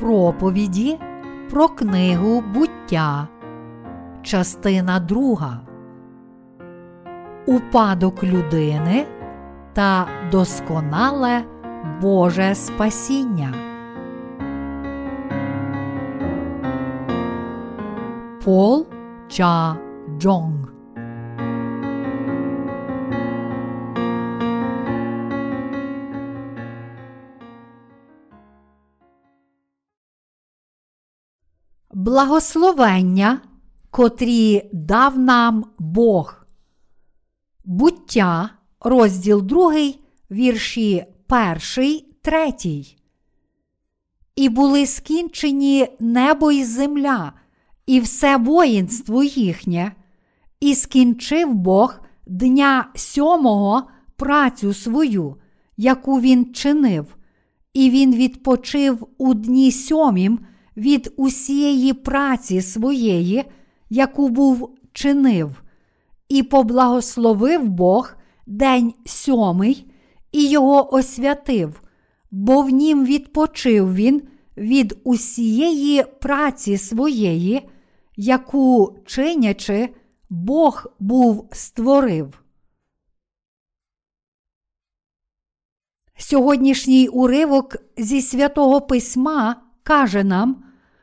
проповіді про книгу буття, частина друга. Упадок людини та досконале Боже спасіння. Пол Ча Джонг Благословення, котрі дав нам Бог. Буття, розділ 2, вірші 1, 3. І були скінчені небо і земля, і все воїнство їхнє, і скінчив Бог дня сьомого працю свою, яку він чинив, і він відпочив у дні сьомім від усієї праці своєї, яку був чинив, і поблагословив Бог день сьомий і його освятив, бо в нім відпочив він від усієї праці своєї, яку чинячи, Бог був створив. Сьогоднішній уривок зі святого письма каже нам,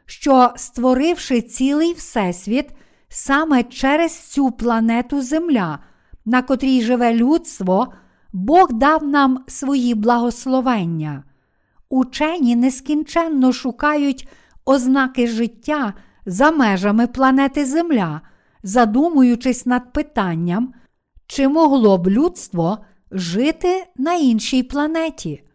що створивши цілий Всесвіт саме через цю планету Земля, на котрій живе людство, Бог дав нам свої благословення. Учені нескінченно шукають ознаки життя за межами планети Земля, задумуючись над питанням, чи могло б людство жити на іншій планеті.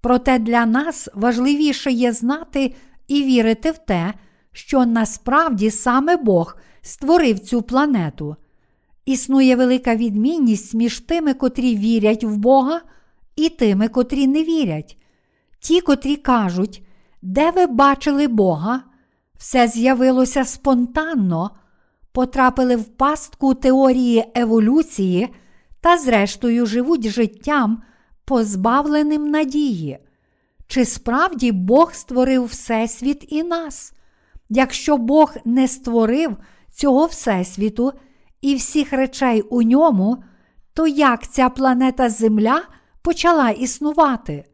Проте для нас важливіше є знати і вірити в те, що насправді саме Бог створив цю планету. Існує велика відмінність між тими, котрі вірять в Бога, і тими, котрі не вірять. Ті, котрі кажуть, де ви бачили Бога, все з'явилося спонтанно, потрапили в пастку теорії еволюції та, зрештою, живуть життям, позбавленим надії. Чи справді Бог створив Всесвіт і нас? Якщо Бог не створив цього Всесвіту і всіх речей у ньому, то як ця планета Земля почала існувати?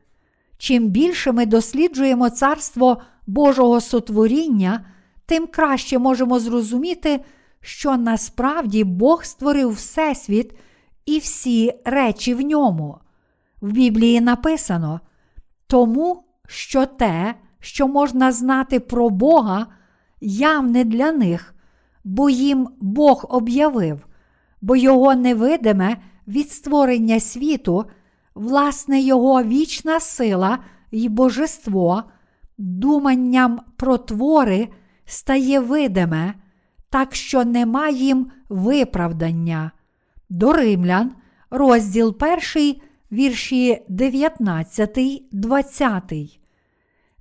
Чим більше ми досліджуємо царство Божого сотворіння, тим краще можемо зрозуміти, що насправді Бог створив Всесвіт і всі речі в ньому. В Біблії написано тому, що те, що можна знати про Бога, явне для них, бо їм Бог об'явив, бо Його невидиме від створення світу, власне, Його вічна сила і божество, думанням про твори стає видиме, так що нема їм виправдання. До римлян, розділ 1, вірші 19, 20.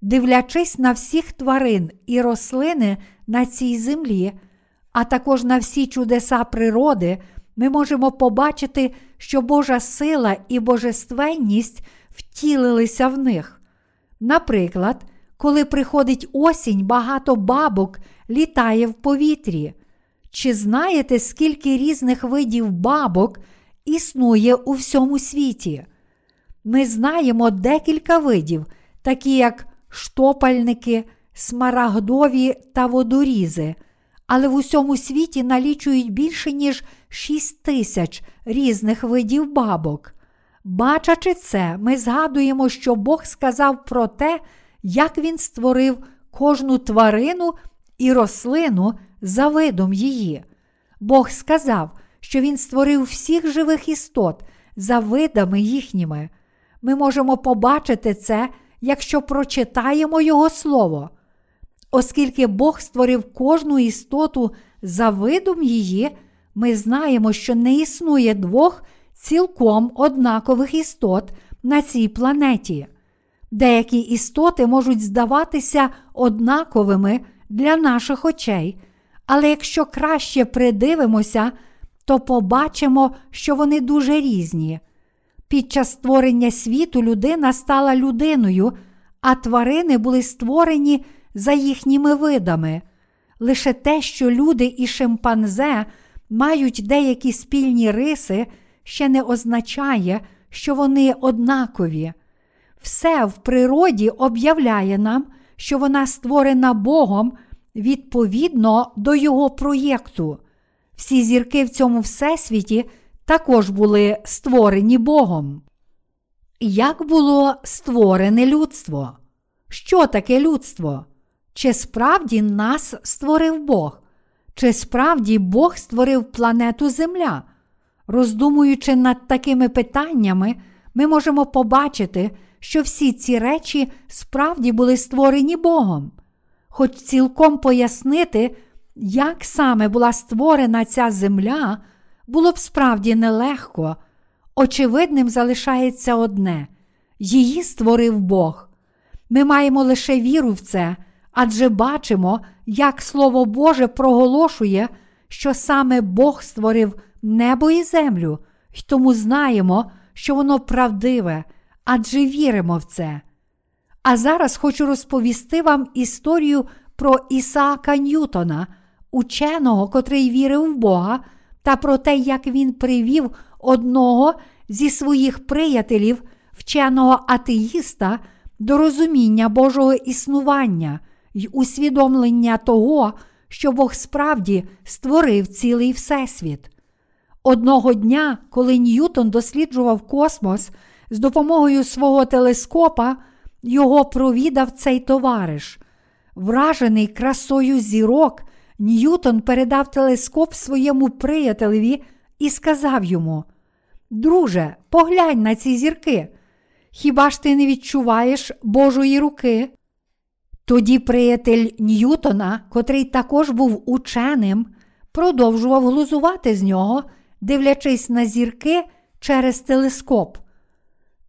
Дивлячись на всіх тварин і рослини на цій землі, а також на всі чудеса природи, ми можемо побачити, що Божа сила і божественність втілилися в них. Наприклад, коли приходить осінь, багато бабок літає в повітрі. Чи знаєте, скільки різних видів бабок існує у всьому світі? Ми знаємо декілька видів, такі як штопальники, смарагдові та водорізи, але в усьому світі налічують більше ніж 6 тисяч різних видів бабок. Бачачи це, ми згадуємо, що Бог сказав про те, як Він створив кожну тварину і рослину за видом її. Бог сказав, що Він створив всіх живих істот за видами їхніми. Ми можемо побачити це, якщо прочитаємо Його Слово. Оскільки Бог створив кожну істоту за видом її, ми знаємо, що не існує двох цілком однакових істот на цій планеті. Деякі істоти можуть здаватися однаковими для наших очей, але якщо краще придивимося, то побачимо, що вони дуже різні. Під час створення світу людина стала людиною, а тварини були створені за їхніми видами. Лише те, що люди і шимпанзе мають деякі спільні риси, ще не означає, що вони однакові. Все в природі об'являє нам, що вона створена Богом відповідно до Його проєкту. Всі зірки в цьому всесвіті також були створені Богом. Як було створене людство? Що таке людство? Чи справді нас створив Бог? Чи справді Бог створив планету Земля? Роздумуючи над такими питаннями, ми можемо побачити, що всі ці речі справді були створені Богом. Хоч цілком пояснити, як саме була створена ця земля, було б справді нелегко. Очевидним залишається одне її створив Бог. Ми маємо лише віру в це, адже бачимо, як Слово Боже проголошує, що саме Бог створив небо і землю, й тому знаємо, що воно правдиве, адже віримо в це. А зараз хочу розповісти вам історію про Ісаака Ньютона, ученого, котрий вірив в Бога, та про те, як він привів одного зі своїх приятелів, вченого атеїста, до розуміння Божого існування й усвідомлення того, що Бог справді створив цілий Всесвіт. Одного дня, коли Ньютон досліджував космос з допомогою свого телескопа, його провідав цей товариш. Вражений красою зірок, Ньютон передав телескоп своєму приятелеві і сказав йому: Друже, поглянь на ці зірки. Хіба ж ти не відчуваєш Божої руки? Тоді приятель Ньютона, котрий також був ученим, продовжував глузувати з нього, дивлячись на зірки через телескоп.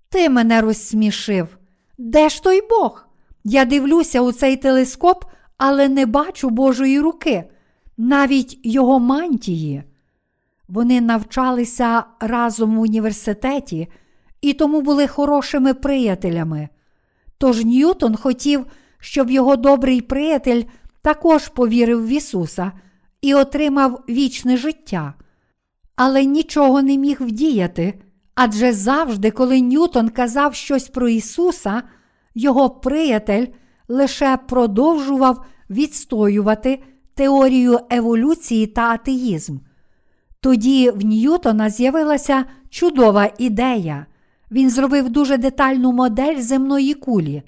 Ти мене розсмішив. Де ж той Бог? Я дивлюся у цей телескоп, але не бачу Божої руки, навіть його мантії. Вони навчалися разом в університеті і тому були хорошими приятелями. Тож Ньютон хотів, щоб його добрий приятель також повірив в Ісуса і отримав вічне життя, але нічого не міг вдіяти, адже завжди, коли Ньютон казав щось про Ісуса, його приятель лише продовжував відстоювати теорію еволюції та атеїзм. Тоді в Ньютона з'явилася чудова ідея. Він зробив дуже детальну модель земної кулі.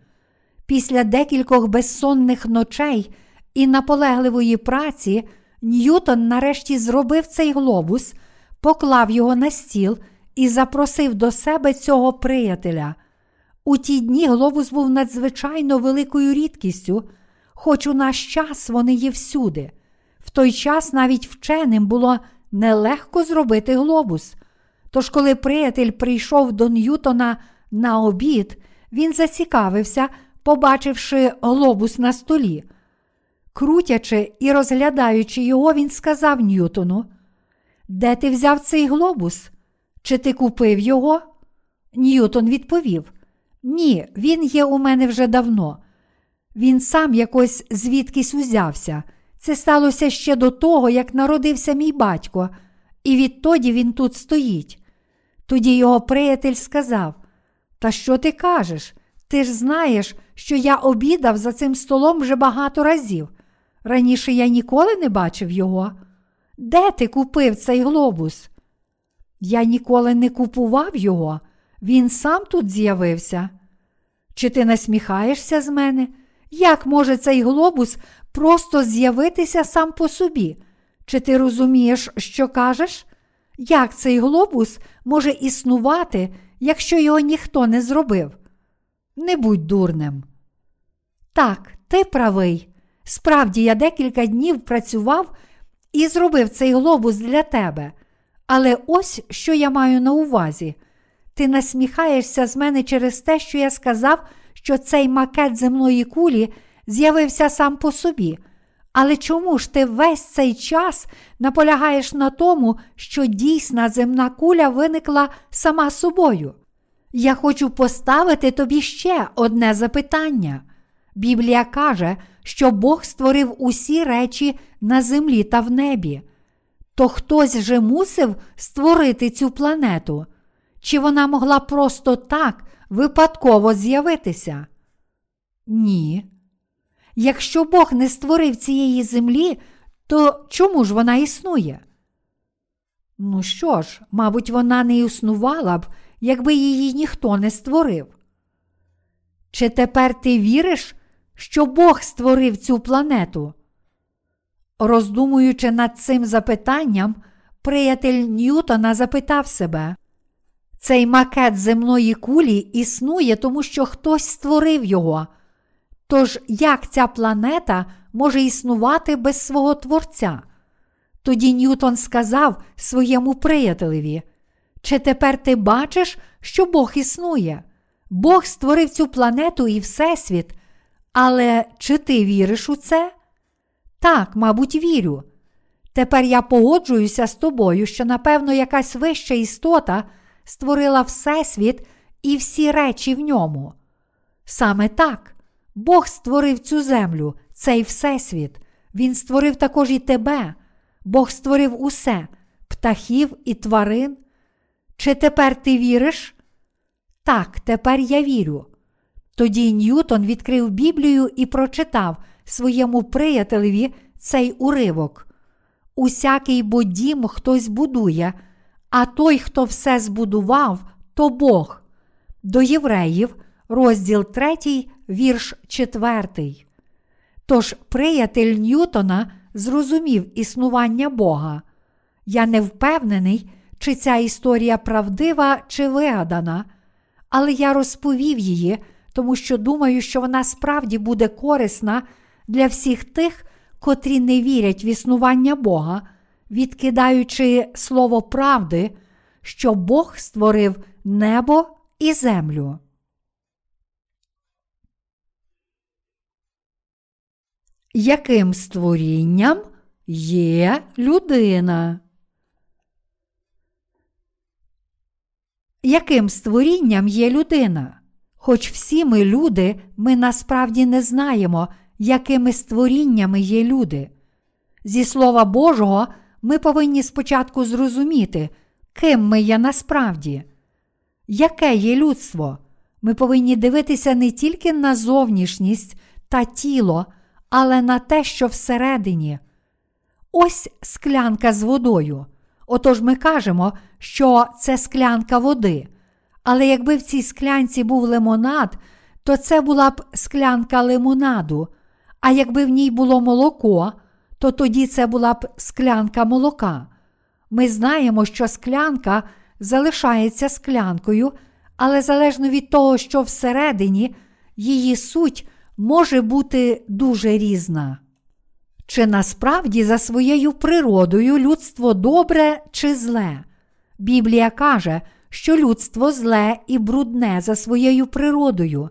Після декількох безсонних ночей і наполегливої праці Ньютон нарешті зробив цей глобус, поклав його на стіл і запросив до себе цього приятеля. У ті дні глобус був надзвичайно великою рідкістю, хоч у наш час вони є всюди. В той час навіть вченим було нелегко зробити глобус. Тож, коли приятель прийшов до Ньютона на обід, він зацікавився, побачивши глобус на столі. Крутячи і розглядаючи його, він сказав Ньютону: Де ти взяв цей глобус? Чи ти купив його? Ньютон відповів: Ні, він є у мене вже давно. Він сам якось звідкись узявся. Це сталося ще до того, як народився мій батько, і відтоді він тут стоїть. Тоді його приятель сказав: Та що ти кажеш? Ти ж знаєш, що я обідав за цим столом вже багато разів. Раніше я ніколи не бачив його. Де ти купив цей глобус? Я ніколи не купував його, він сам тут з'явився. Чи ти насміхаєшся з мене? Як може цей глобус просто з'явитися сам по собі? Чи ти розумієш, що кажеш? Як цей глобус може існувати, якщо його ніхто не зробив? Не будь дурним. Так, ти правий. Справді, я декілька днів працював і зробив цей глобус для тебе. Але ось що я маю на увазі. Ти насміхаєшся з мене через те, що я сказав, що цей макет земної кулі з'явився сам по собі. Але чому ж ти весь цей час наполягаєш на тому, що дійсна земна куля виникла сама собою? Я хочу поставити тобі ще одне запитання. Біблія каже, що Бог створив усі речі на землі та в небі. То хтось же мусив створити цю планету? Чи вона могла просто так випадково з'явитися? Ні. Якщо Бог не створив цієї землі, то чому ж вона існує? Ну що ж, мабуть, вона не існувала б, якби її ніхто не створив. Чи тепер ти віриш, що Бог створив цю планету? Роздумуючи над цим запитанням, приятель Ньютона запитав себе, цей макет земної кулі існує, тому що хтось створив його. Тож як ця планета може існувати без свого Творця? Тоді Ньютон сказав своєму приятелеві, чи тепер ти бачиш, що Бог існує? Бог створив цю планету і Всесвіт, але чи ти віриш у це? Так, мабуть, вірю. Тепер я погоджуюся з тобою, що, напевно, якась вища істота створила Всесвіт і всі речі в ньому. Саме так, Бог створив цю землю, цей Всесвіт. Він створив також і тебе. Бог створив усе птахів і тварин. Чи тепер ти віриш? Так, тепер я вірю. Тоді Ньютон відкрив Біблію і прочитав своєму приятелеві цей уривок. Усякий бо дім хтось будує, а той, хто все збудував, то Бог. До євреїв, розділ 3, вірш 4. Тож приятель Ньютона зрозумів існування Бога. Я не впевнений, чи ця історія правдива чи вигадана, але я розповів її, тому що думаю, що вона справді буде корисна для всіх тих, котрі не вірять в існування Бога, відкидаючи слово правди, що Бог створив небо і землю. Яким створінням є людина? Яким створінням є людина? Хоч всі ми люди, ми насправді не знаємо, якими створіннями є люди. Зі Слова Божого, ми повинні спочатку зрозуміти, ким ми є насправді. Яке є людство? Ми повинні дивитися не тільки на зовнішність та тіло, але на те, що всередині. Ось склянка з водою. Отож ми кажемо, що це склянка води. Але якби в цій склянці був лимонад, то це була б склянка лимонаду, а якби в ній було молоко, то тоді це була б склянка молока. Ми знаємо, що склянка залишається склянкою, але залежно від того, що всередині, її суть може бути дуже різна. Чи насправді за своєю природою людство добре чи зле? Біблія каже, що людство зле і брудне за своєю природою.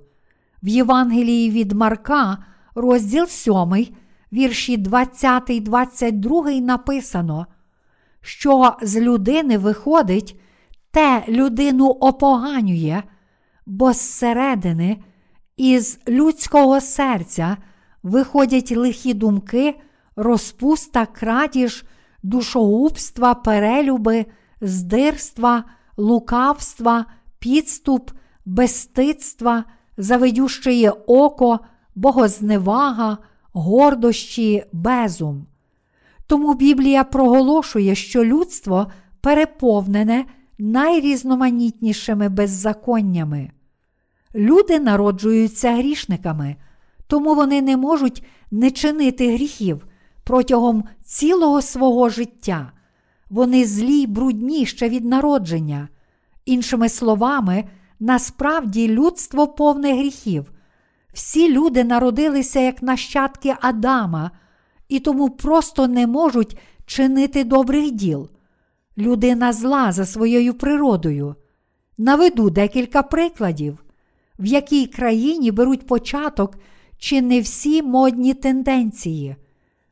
В Євангелії від Марка, розділ 7, вірші 20, 22 написано, що з людини виходить, те людину опоганює, бо зсередини, із людського серця виходять лихі думки, розпуста, крадіж, душогубства, перелюби, здирства, лукавства, підступ, безстидства, завидющеє око, богозневага, гордощі, безум. Тому Біблія проголошує, що людство переповнене найрізноманітнішими беззаконнями. Люди народжуються грішниками, тому вони не можуть не чинити гріхів протягом цілого свого життя. Вони злі й брудні ще від народження. Іншими словами, насправді людство повне гріхів. Всі люди народилися як нащадки Адама, і тому просто не можуть чинити добрих діл. Людина зла за своєю природою. Наведу декілька прикладів, в якій країні беруть початок чи не всі модні тенденції.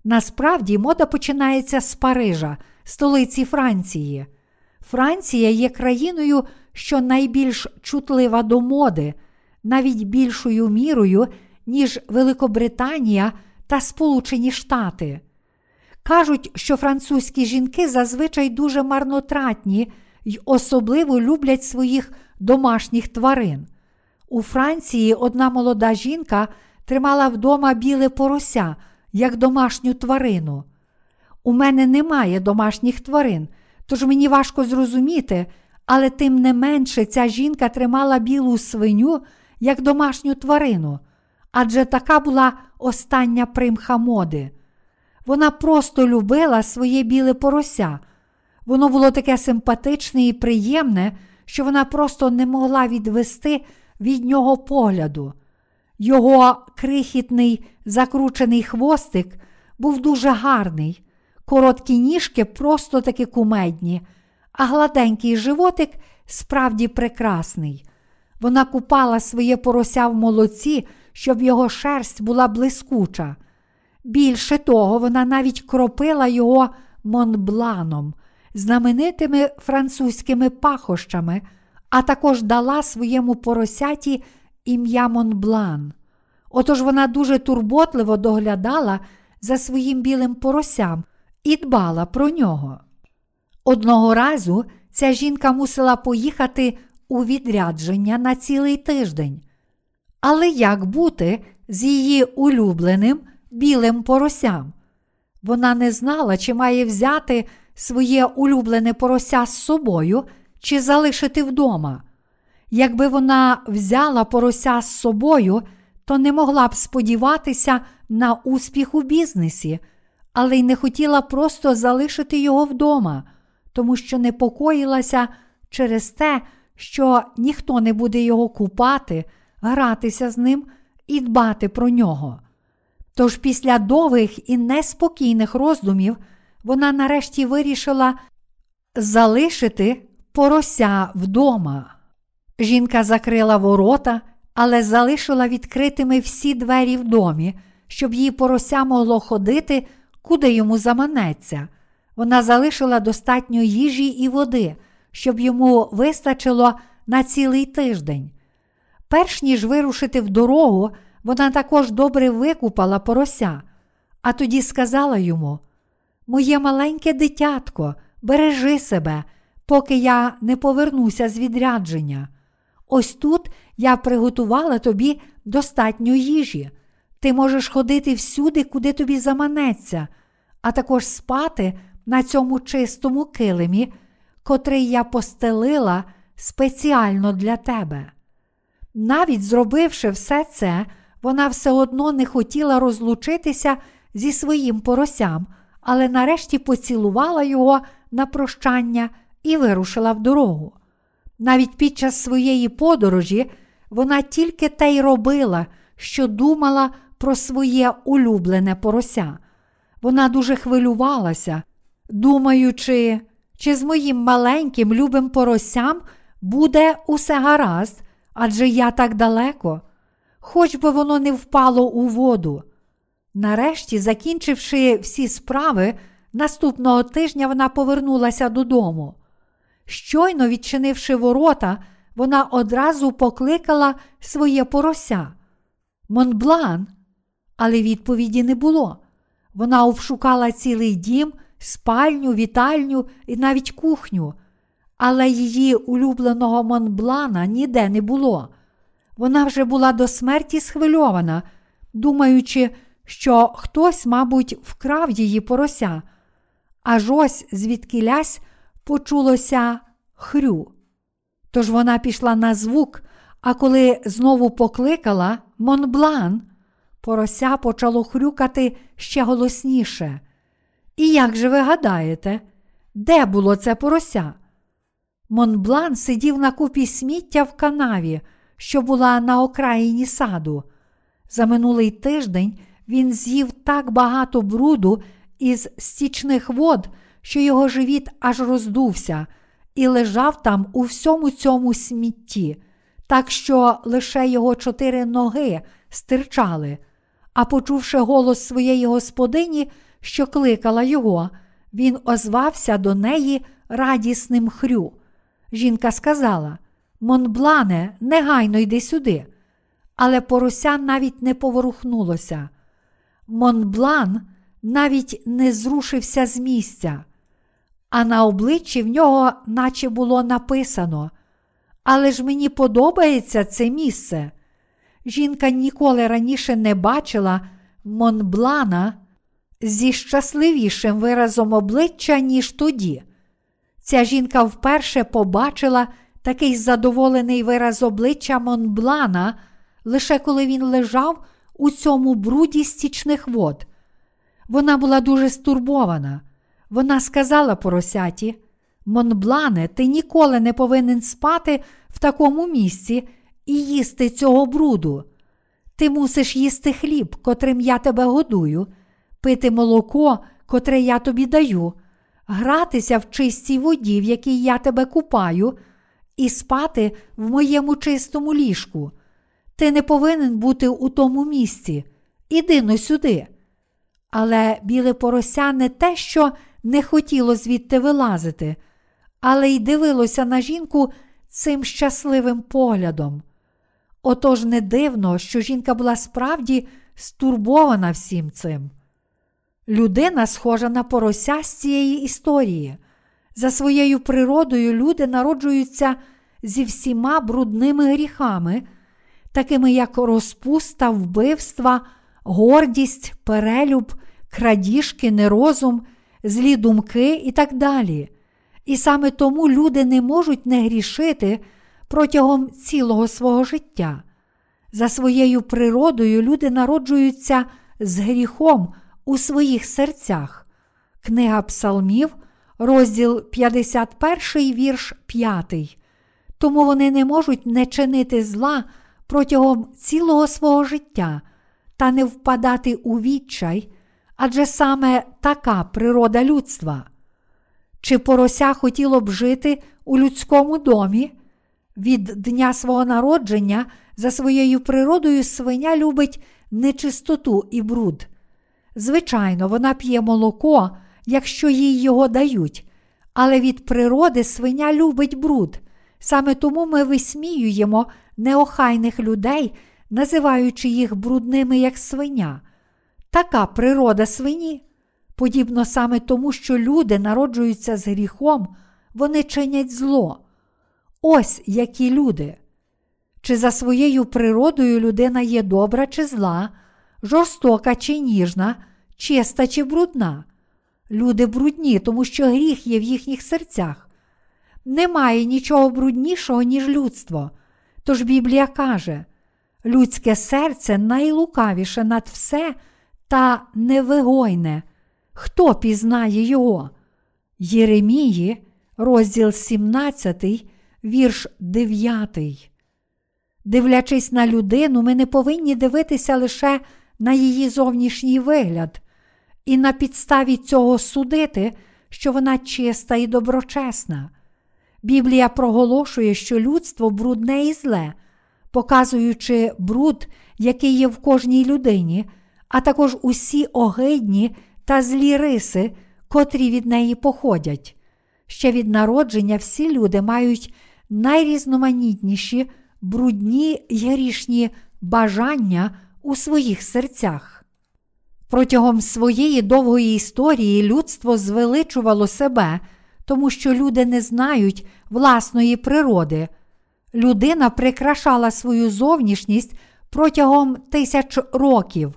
Насправді мода починається з Парижа, столиці Франції. Франція є країною, що найбільш чутлива до моди, навіть більшою мірою, ніж Великобританія та Сполучені Штати. Кажуть, що французькі жінки зазвичай дуже марнотратні й особливо люблять своїх домашніх тварин. У Франції одна молода жінка тримала вдома біле порося як домашню тварину. У мене немає домашніх тварин, тож мені важко зрозуміти, але тим не менше ця жінка тримала білу свиню як домашню тварину, адже така була остання примха моди. Вона просто любила своє біле порося. Воно було таке симпатичне і приємне, що вона просто не могла відвести від нього погляду. Його крихітний закручений хвостик був дуже гарний, короткі ніжки просто таки кумедні, а гладенький животик справді прекрасний. Вона купала своє порося в молоці, щоб його шерсть була блискуча. Більше того, вона навіть кропила його монбланом, знаменитими французькими пахощами, а також дала своєму поросяті ім'я Монблан. Отож вона дуже турботливо доглядала за своїм білим поросям і дбала про нього. Одного разу ця жінка мусила поїхати у відрядження на цілий тиждень. Але як бути з її улюбленим білим поросям? Вона не знала, чи має взяти своє улюблене порося з собою, чи залишити вдома. Якби вона взяла порося з собою, то не могла б сподіватися на успіх у бізнесі, але й не хотіла просто залишити його вдома, тому що непокоїлася через те, що ніхто не буде його купати, гратися з ним і дбати про нього. Тож після довгих і неспокійних роздумів вона нарешті вирішила залишити порося вдома. Жінка закрила ворота, але залишила відкритими всі двері в домі, щоб її порося могло ходити, куди йому заманеться. Вона залишила достатньо їжі і води, щоб йому вистачило на цілий тиждень. Перш ніж вирушити в дорогу, вона також добре викупала порося, а тоді сказала йому: Моє маленьке дитятко, бережи себе, поки я не повернуся з відрядження. Ось тут я приготувала тобі достатньо їжі. Ти можеш ходити всюди, куди тобі заманеться, а також спати на цьому чистому килимі, котрий я постелила спеціально для тебе. Навіть зробивши все це, вона все одно не хотіла розлучитися зі своїм поросям, але нарешті поцілувала його на прощання і вирушила в дорогу. Навіть під час своєї подорожі вона тільки те й робила, що думала про своє улюблене порося. Вона дуже хвилювалася, думаючи, чи з моїм маленьким любим поросям буде усе гаразд, адже я так далеко, хоч би воно не впало у воду. Нарешті, закінчивши всі справи, наступного тижня вона повернулася додому. Щойно відчинивши ворота, вона одразу покликала своє порося. Монблан, але відповіді не було. Вона обшукала цілий дім, спальню, вітальню і навіть кухню, але її улюбленого Монблана ніде не було. Вона вже була до смерті схвильована, думаючи, що хтось, мабуть, вкрав її порося. Аж ось звідкилясь почулося хрю. Тож вона пішла на звук, а коли знову покликала Монблан, порося почало хрюкати ще голосніше. І як же ви гадаєте, де було це порося? Монблан сидів на купі сміття в канаві, що була на окраїні саду. За минулий тиждень він з'їв так багато бруду із стічних вод, що його живіт аж роздувся, і лежав там у всьому цьому смітті, так що лише його чотири ноги стирчали. А почувши голос своєї господині, що кликала його, він озвався до неї радісним хрю. Жінка сказала: Монблане, негайно йди сюди. Але порося навіть не поворухнулося. Монблан навіть не зрушився з місця, а на обличчі в нього, наче було написано. Але ж мені подобається це місце. Жінка ніколи раніше не бачила Монблана зі щасливішим виразом обличчя, ніж тоді. Ця жінка вперше побачила такий задоволений вираз обличчя Монблана, лише коли він лежав у цьому бруді стічних вод. Вона була дуже стурбована. Вона сказала поросяті: Монблане, ти ніколи не повинен спати в такому місці і їсти цього бруду. Ти мусиш їсти хліб, котрим я тебе годую, пити молоко, котре я тобі даю, гратися в чистій воді, в якій я тебе купаю, і спати в моєму чистому ліжку. Ти не повинен бути у тому місці. Іди но сюди. Але біле порося не те, що не хотіло звідти вилазити, але й дивилося на жінку цим щасливим поглядом. Отож не дивно, що жінка була справді стурбована всім цим. Людина схожа на порося з цієї історії. За своєю природою люди народжуються зі всіма брудними гріхами, такими як розпуста, вбивства, гордість, перелюб, крадіжки, нерозум, злі думки і так далі. І саме тому люди не можуть не грішити протягом цілого свого життя. За своєю природою люди народжуються з гріхом у своїх серцях. Книга Псалмів, розділ 51, вірш 5. Тому вони не можуть не чинити зла протягом цілого свого життя та не впадати у відчай, адже саме така природа людства. Чи порося хотіло б жити у людському домі? Від дня свого народження за своєю природою свиня любить нечистоту і бруд. Звичайно, вона п'є молоко, якщо їй його дають, але від природи свиня любить бруд. Саме тому ми висміюємо неохайних людей, називаючи їх брудними, як свиня. Така природа свині. Подібно саме тому, що люди народжуються з гріхом, вони чинять зло. Ось які люди. Чи за своєю природою людина є добра чи зла, жорстока чи ніжна, чиста чи брудна? Люди брудні, тому що гріх є в їхніх серцях. Немає нічого бруднішого, ніж людство. Тож Біблія каже: людське серце найлукавіше над все та невигойне. Хто пізнає його? Єремії, розділ 17, вірш 9. Дивлячись на людину, ми не повинні дивитися лише на її зовнішній вигляд, і на підставі цього судити, що вона чиста і доброчесна. Біблія проголошує, що людство брудне і зле, показуючи бруд, який є в кожній людині, а також усі огидні та злі риси, котрі від неї походять. Ще від народження всі люди мають найрізноманітніші брудні й грішні бажання у своїх серцях. Протягом своєї довгої історії людство звеличувало себе, тому що люди не знають власної природи. Людина прикрашала свою зовнішність протягом тисяч років,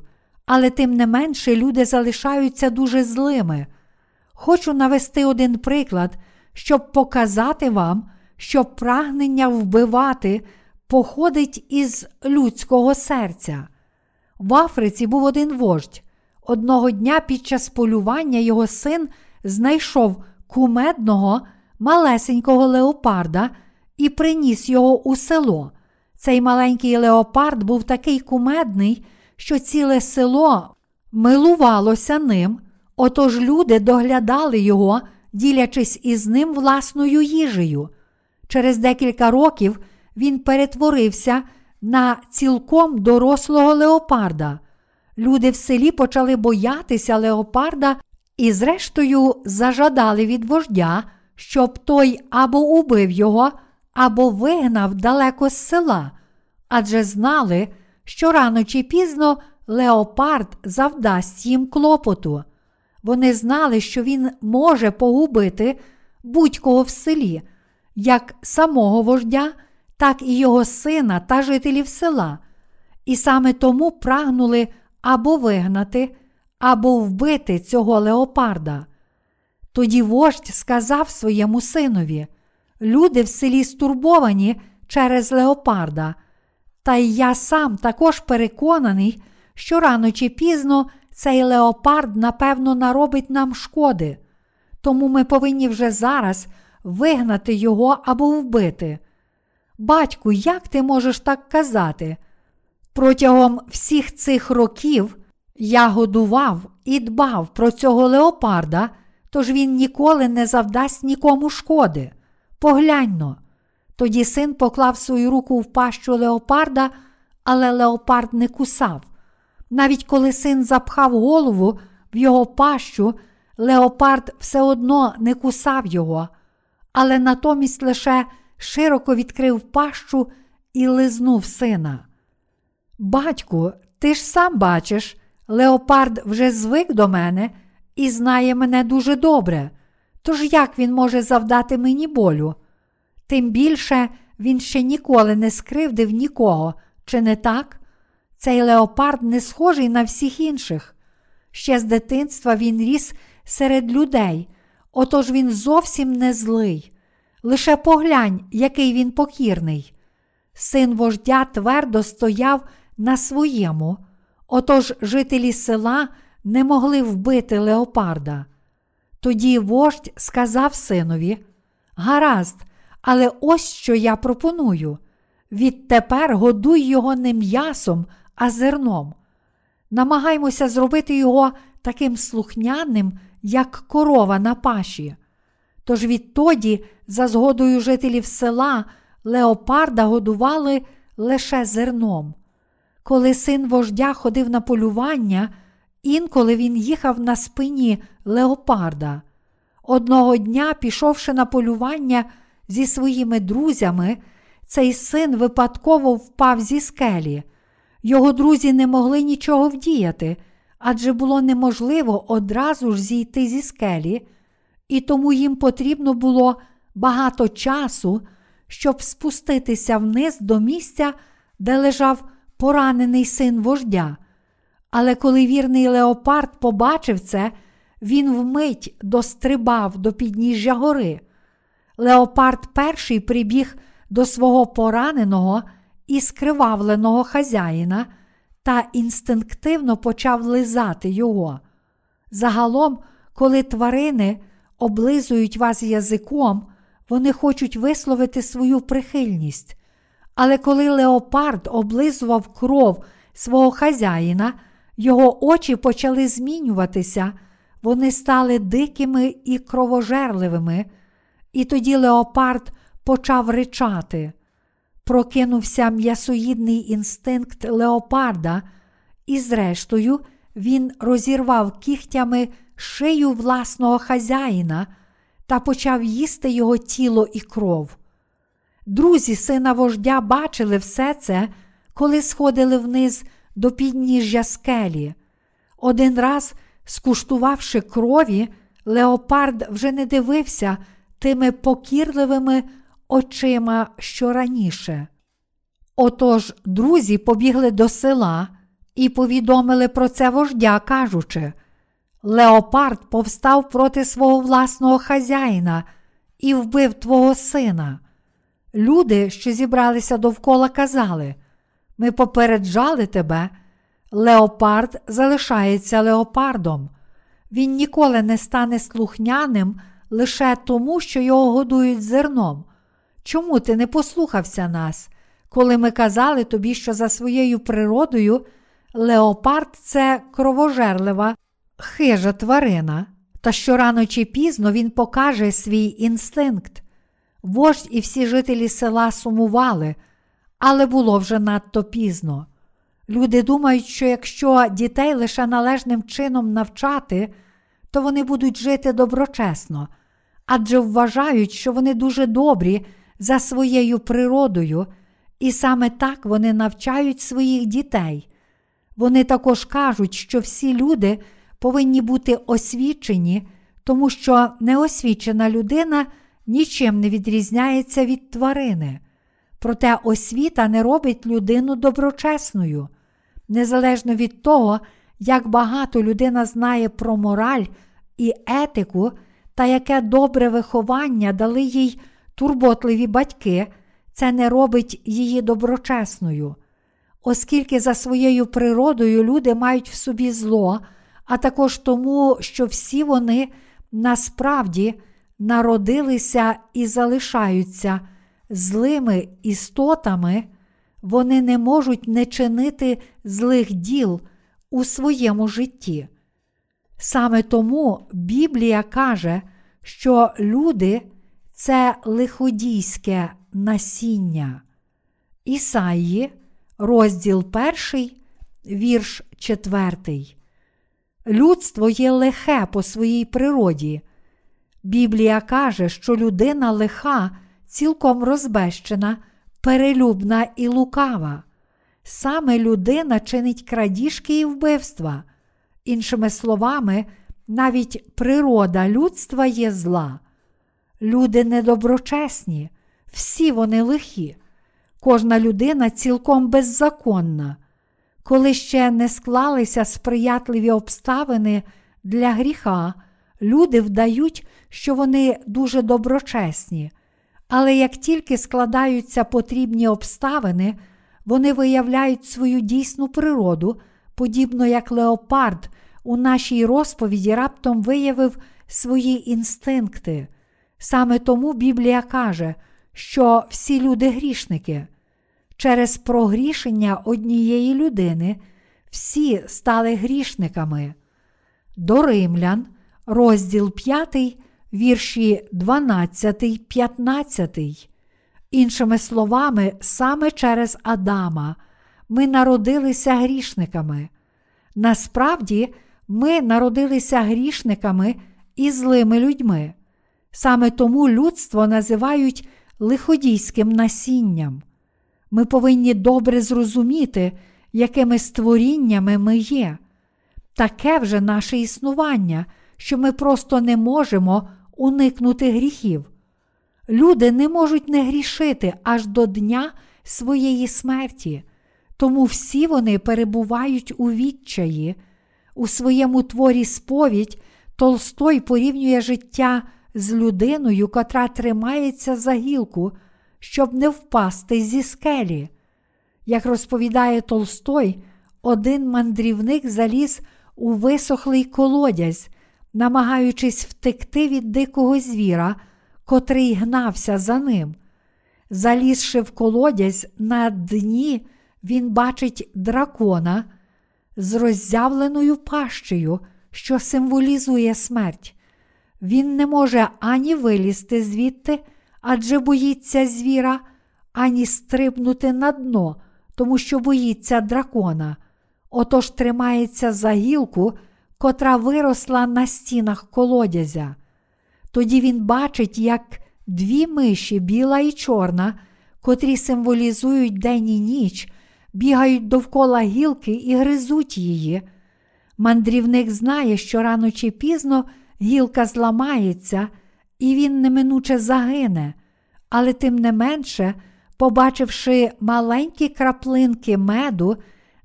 але тим не менше люди залишаються дуже злими. Хочу навести один приклад, щоб показати вам, що прагнення вбивати походить із людського серця. В Африці був один вождь. Одного дня під час полювання його син знайшов кумедного малесенького леопарда і приніс його у село. Цей маленький леопард був такий кумедний, що ціле село милувалося ним, отож люди доглядали його, ділячись із ним власною їжею. Через декілька років він перетворився на цілком дорослого леопарда. Люди в селі почали боятися леопарда І, зрештою, зажадали від вождя, щоб той або убив його, або вигнав далеко з села, адже знали, що рано чи пізно леопард завдасть їм клопоту. Вони знали, що він може погубити будь-кого в селі, як самого вождя, так і його сина та жителів села, і саме тому прагнули або вигнати, або вбити цього леопарда. Тоді вождь сказав своєму синові: Люди в селі стурбовані через леопарда, та й я сам також переконаний, що рано чи пізно цей леопард, напевно, наробить нам шкоди, тому ми повинні вже зараз вигнати його або вбити. Батьку, як ти можеш так казати? Протягом всіх цих років я годував і дбав про цього леопарда, тож він ніколи не завдасть нікому шкоди. Погляньно. Тоді син поклав свою руку в пащу леопарда, але леопард не кусав. Навіть коли син запхав голову в його пащу, леопард все одно не кусав його, але натомість лише широко відкрив пащу і лизнув сина. Батьку, ти ж сам бачиш, леопард вже звик до мене і знає мене дуже добре. Тож як він може завдати мені болю? Тим більше він ще ніколи не скривдив нікого, чи не так? Цей леопард не схожий на всіх інших. Ще з дитинства він ріс серед людей, отож він зовсім не злий. Лише поглянь, який він покірний. Син вождя твердо стояв на своєму, отож жителі села не могли вбити леопарда. Тоді вождь сказав синові: Гаразд, але ось що я пропоную. Відтепер годуй його не м'ясом, а зерном. Намагаймося зробити його таким слухняним, як корова на паші. Тож відтоді, за згодою жителів села, леопарда годували лише зерном. Коли син вождя ходив на полювання, інколи він їхав на спині леопарда. Одного дня, пішовши на полювання зі своїми друзями, цей син випадково впав зі скелі. Його друзі не могли нічого вдіяти, адже було неможливо одразу ж зійти зі скелі, і тому їм потрібно було багато часу, щоб спуститися вниз до місця, де лежав поранений син вождя. Але коли вірний Леопард побачив це, він вмить дострибав до підніжжя гори. Леопард перший прибіг до свого пораненого і скривавленого хазяїна та інстинктивно почав лизати його. Загалом, коли тварини облизують вас язиком, вони хочуть висловити свою прихильність. Але коли леопард облизував кров свого хазяїна, його очі почали змінюватися, вони стали дикими і кровожерливими, і тоді леопард почав ричати. Прокинувся м'ясоїдний інстинкт леопарда, і, зрештою, він розірвав кігтями шию власного хазяїна та почав їсти його тіло і кров. Друзі сина вождя бачили все це, коли сходили вниз до підніжжя скелі. Один раз, скуштувавши крові, Леопард вже не дивився тими покірливими очима, що раніше. Отож друзі побігли до села і повідомили про це вождя, кажучи, Леопард повстав проти свого власного хазяїна і вбив твого сина. Люди, що зібралися довкола, казали: Ми попереджали тебе, леопард залишається леопардом. Він ніколи не стане слухняним лише тому, що його годують зерном. Чому ти не послухався нас, коли ми казали тобі, що за своєю природою леопард це кровожерлива, хижа тварина, та що рано чи пізно він покаже свій інстинкт? Вождь і всі жителі села сумували, але було вже надто пізно. Люди думають, що якщо дітей лише належним чином навчати, то вони будуть жити доброчесно, адже вважають, що вони дуже добрі за своєю природою, і саме так вони навчають своїх дітей. Вони також кажуть, що всі люди повинні бути освічені, тому що неосвічена людина нічим не відрізняється від тварини. Проте освіта не робить людину доброчесною. Незалежно від того, як багато людина знає про мораль і етику, та яке добре виховання дали їй турботливі батьки, це не робить її доброчесною. Оскільки за своєю природою люди мають в собі зло, а також тому, що всі вони насправді народилися і залишаються злими істотами, вони не можуть не чинити злих діл у своєму житті. Саме тому Біблія каже, що люди це лиходійське насіння. Ісаї, розділ 1, вірш 4. Людство є лихе по своїй природі. Біблія каже, що людина лиха, цілком розбещена, перелюбна і лукава. Саме людина чинить крадіжки і вбивства. Іншими словами, навіть природа людства є зла. Люди недоброчесні, всі вони лихі. Кожна людина цілком беззаконна. Коли ще не склалися сприятливі обставини для гріха, люди вдають, що вони дуже доброчесні, але як тільки складаються потрібні обставини, вони виявляють свою дійсну природу, подібно як леопард у нашій розповіді раптом виявив свої інстинкти. Саме тому Біблія каже, що всі люди грішники. Через прогрішення однієї людини всі стали грішниками. До римлян, розділ 5, вірші 12, 15. Іншими словами, саме через Адама ми народилися грішниками. Насправді, ми народилися грішниками і злими людьми. Саме тому людство називають лиходійським насінням. Ми повинні добре зрозуміти, якими створіннями ми є. Таке вже наше існування, що ми просто не можемо уникнути гріхів. Люди не можуть не грішити аж до дня своєї смерті, тому всі вони перебувають у відчаї. У своєму творі сповідь Толстой порівнює життя з людиною, котра тримається за гілку, щоб не впасти зі скелі. Як розповідає Толстой, один мандрівник заліз у висохлий колодязь, намагаючись втекти від дикого звіра, котрий гнався за ним. Залізши в колодязь на дні, він бачить дракона з роззявленою пащею, що символізує смерть. Він не може ані вилізти звідти, адже боїться звіра, ані стрибнути на дно, тому що боїться дракона. Отож тримається за гілку, котра виросла на стінах колодязя. Тоді він бачить, як дві миші, біла і чорна, котрі символізують день і ніч, бігають довкола гілки і гризуть її. Мандрівник знає, що рано чи пізно гілка зламається, і він неминуче загине, але тим не менше, побачивши маленькі краплинки меду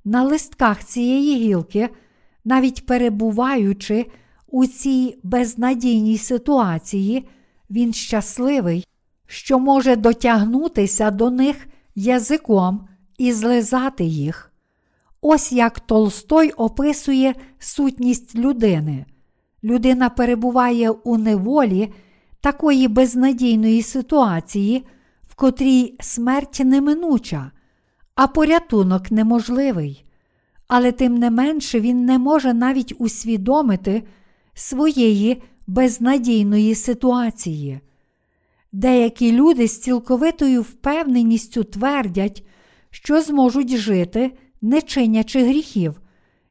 на листках цієї гілки, навіть перебуваючи у цій безнадійній ситуації, він щасливий, що може дотягнутися до них язиком і злизати їх. Ось як Толстой описує сутність людини. Людина перебуває у неволі такої безнадійної ситуації, в котрій смерть неминуча, а порятунок неможливий. Але тим не менше він не може навіть усвідомити своєї безнадійної ситуації. Деякі люди з цілковитою впевненістю твердять, що зможуть жити, не чинячи гріхів,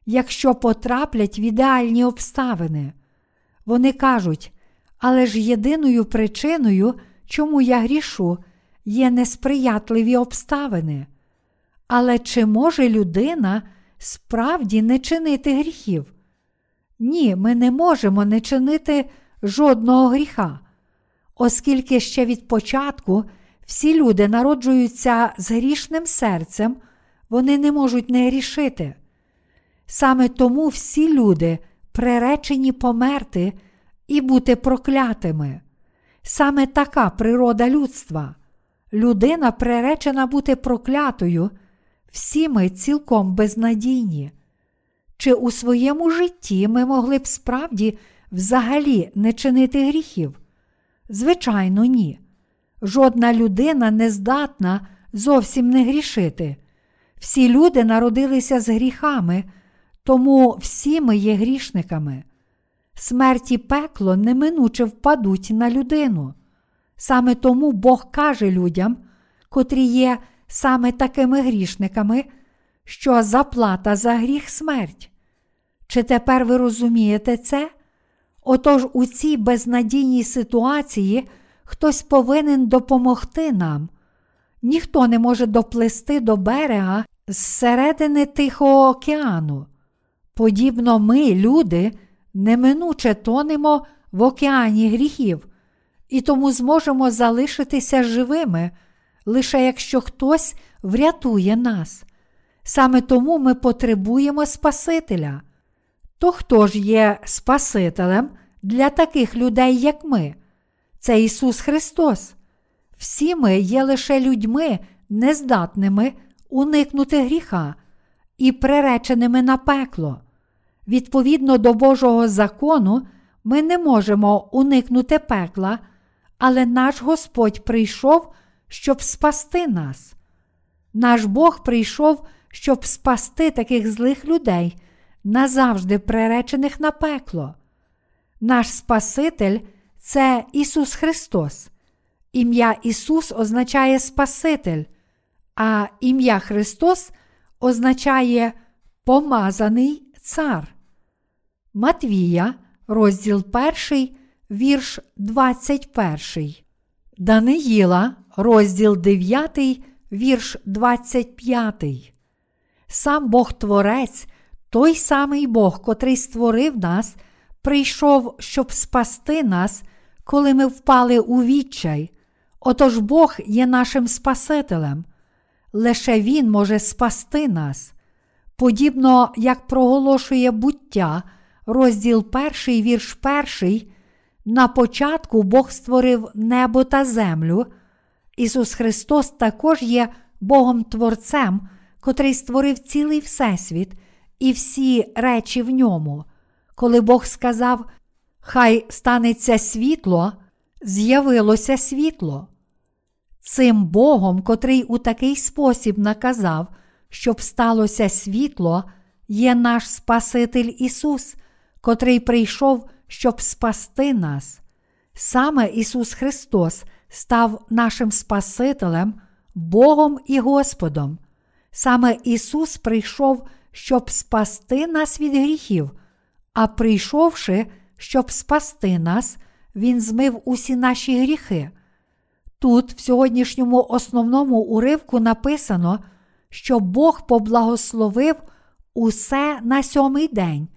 якщо потраплять в ідеальні обставини. Вони кажуть, але ж єдиною причиною, чому я грішу, є несприятливі обставини. Але чи може людина справді не чинити гріхів? Ні, ми не можемо не чинити жодного гріха, оскільки ще від початку всі люди народжуються з грішним серцем, вони не можуть не грішити. Саме тому всі люди приречені померти і бути проклятими. Саме така природа людства. Людина приречена бути проклятою, всі ми цілком безнадійні. Чи у своєму житті ми могли б справді взагалі не чинити гріхів? Звичайно, ні. Жодна людина не здатна зовсім не грішити. Всі люди народилися з гріхами, тому всі ми є грішниками. Смерть і пекло неминуче впадуть на людину. Саме тому Бог каже людям, котрі є саме такими грішниками, що заплата за гріх смерть. Чи тепер ви розумієте це? Отож у цій безнадійній ситуації хтось повинен допомогти нам. Ніхто не може доплисти до берега з середини Тихого океану. Подібно ми, люди, неминуче тонемо в океані гріхів, і тому зможемо залишитися живими, лише якщо хтось врятує нас. Саме тому ми потребуємо Спасителя. То хто ж є Спасителем для таких людей, як ми? Це Ісус Христос. Всі ми є лише людьми, нездатними уникнути гріха і приреченими на пекло. Відповідно до Божого закону, ми не можемо уникнути пекла, але наш Господь прийшов, щоб спасти нас. Наш Бог прийшов, щоб спасти таких злих людей, назавжди приречених на пекло. Наш Спаситель це Ісус Христос. Ім'я Ісус означає Спаситель, а ім'я Христос означає помазаний цар. Матвія, розділ 1, вірш 21. Даниїла, розділ 9, вірш 25. Сам Бог Творець, той самий Бог, котрий створив нас, прийшов, щоб спасти нас, коли ми впали у відчай. Отож Бог є нашим Спасителем. Лише Він може спасти нас. Подібно як проголошує буття, розділ перший, вірш перший, на початку Бог створив небо та землю. Ісус Христос також є Богом Творцем, котрий створив цілий Всесвіт і всі речі в ньому. Коли Бог сказав, Хай станеться світло, з'явилося світло. Цим Богом, котрий у такий спосіб наказав, щоб сталося світло, є наш Спаситель Ісус, котрий прийшов, щоб спасти нас. Саме Ісус Христос став нашим Спасителем, Богом і Господом. Саме Ісус прийшов, щоб спасти нас від гріхів, а прийшовши, щоб спасти нас, Він змив усі наші гріхи. Тут, в сьогоднішньому основному уривку, написано, що Бог поблагословив усе на сьомий день,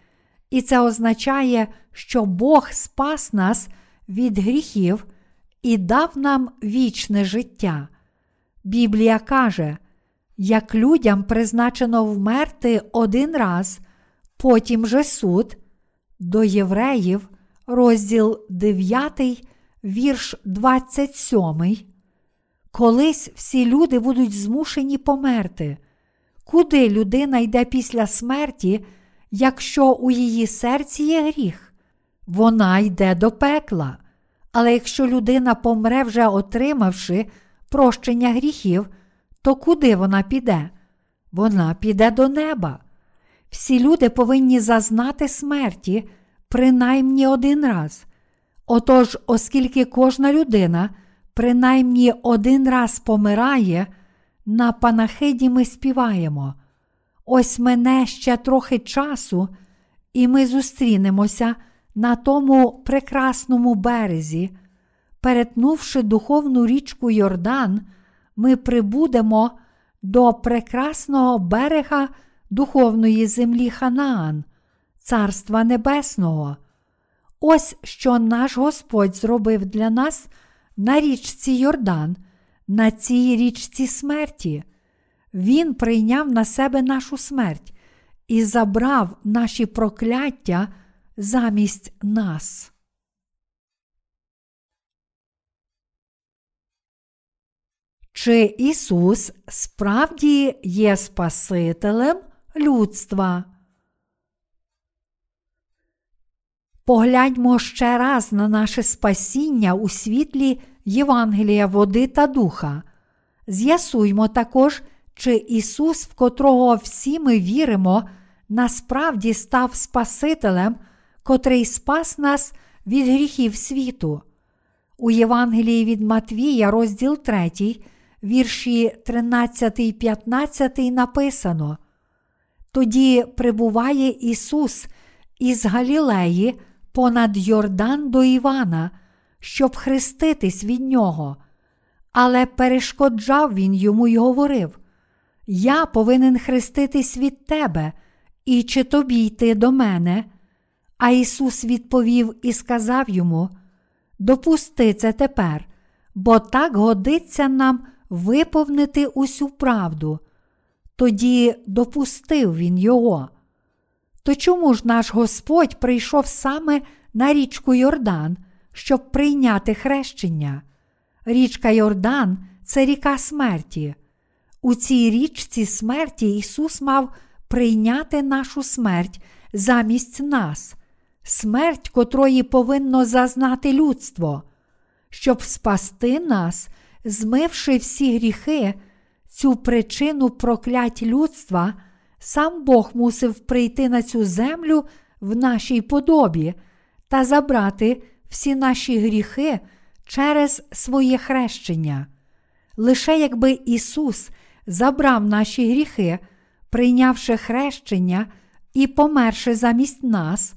і це означає, що Бог спас нас від гріхів і дав нам вічне життя. Біблія каже, як людям призначено вмерти один раз, потім же суд, до євреїв, розділ 9, вірш 27. Колись всі люди будуть змушені померти. Куди людина йде після смерті, якщо у її серці є гріх? Вона йде до пекла. Але якщо людина помре, вже отримавши прощення гріхів, то куди вона піде? Вона піде до неба. Всі люди повинні зазнати смерті принаймні один раз. Отож, оскільки кожна людина принаймні один раз помирає, на панахиді ми співаємо. Ось мене ще трохи часу, і ми зустрінемося на тому прекрасному березі, перетнувши духовну річку Йордан, ми прибудемо до прекрасного берега духовної землі Ханаан, Царства Небесного. Ось що наш Господь зробив для нас на річці Йордан, на цій річці смерті. Він прийняв на себе нашу смерть і забрав наші прокляття замість нас. Чи Ісус справді є Спасителем людства? Погляньмо ще раз на наше спасіння у світлі Євангелія води та духа. З'ясуймо також, чи Ісус, в котрого всі ми віримо, насправді став Спасителем, котрий спас нас від гріхів світу. У Євангелії від Матвія, розділ 3, вірші 13 і 15 написано. Тоді прибуває Ісус із Галілеї понад Йордан до Івана, щоб хреститись від нього. Але перешкоджав він йому й говорив: Я повинен хреститись від тебе, і чи тобі йти до мене? А Ісус відповів і сказав йому: Допусти це тепер, бо так годиться нам виповнити усю правду. Тоді допустив він його. То чому ж наш Господь прийшов саме на річку Йордан, щоб прийняти хрещення? Річка Йордан це ріка смерті. У цій річці смерті Ісус мав прийняти нашу смерть замість нас, смерть, котрої повинно зазнати людство, щоб спасти нас, змивши всі гріхи, цю причину проклять людства, сам Бог мусив прийти на цю землю в нашій подобі та забрати всі наші гріхи через своє хрещення. Лише якби Ісус забрав наші гріхи, прийнявши хрещення і померши замість нас,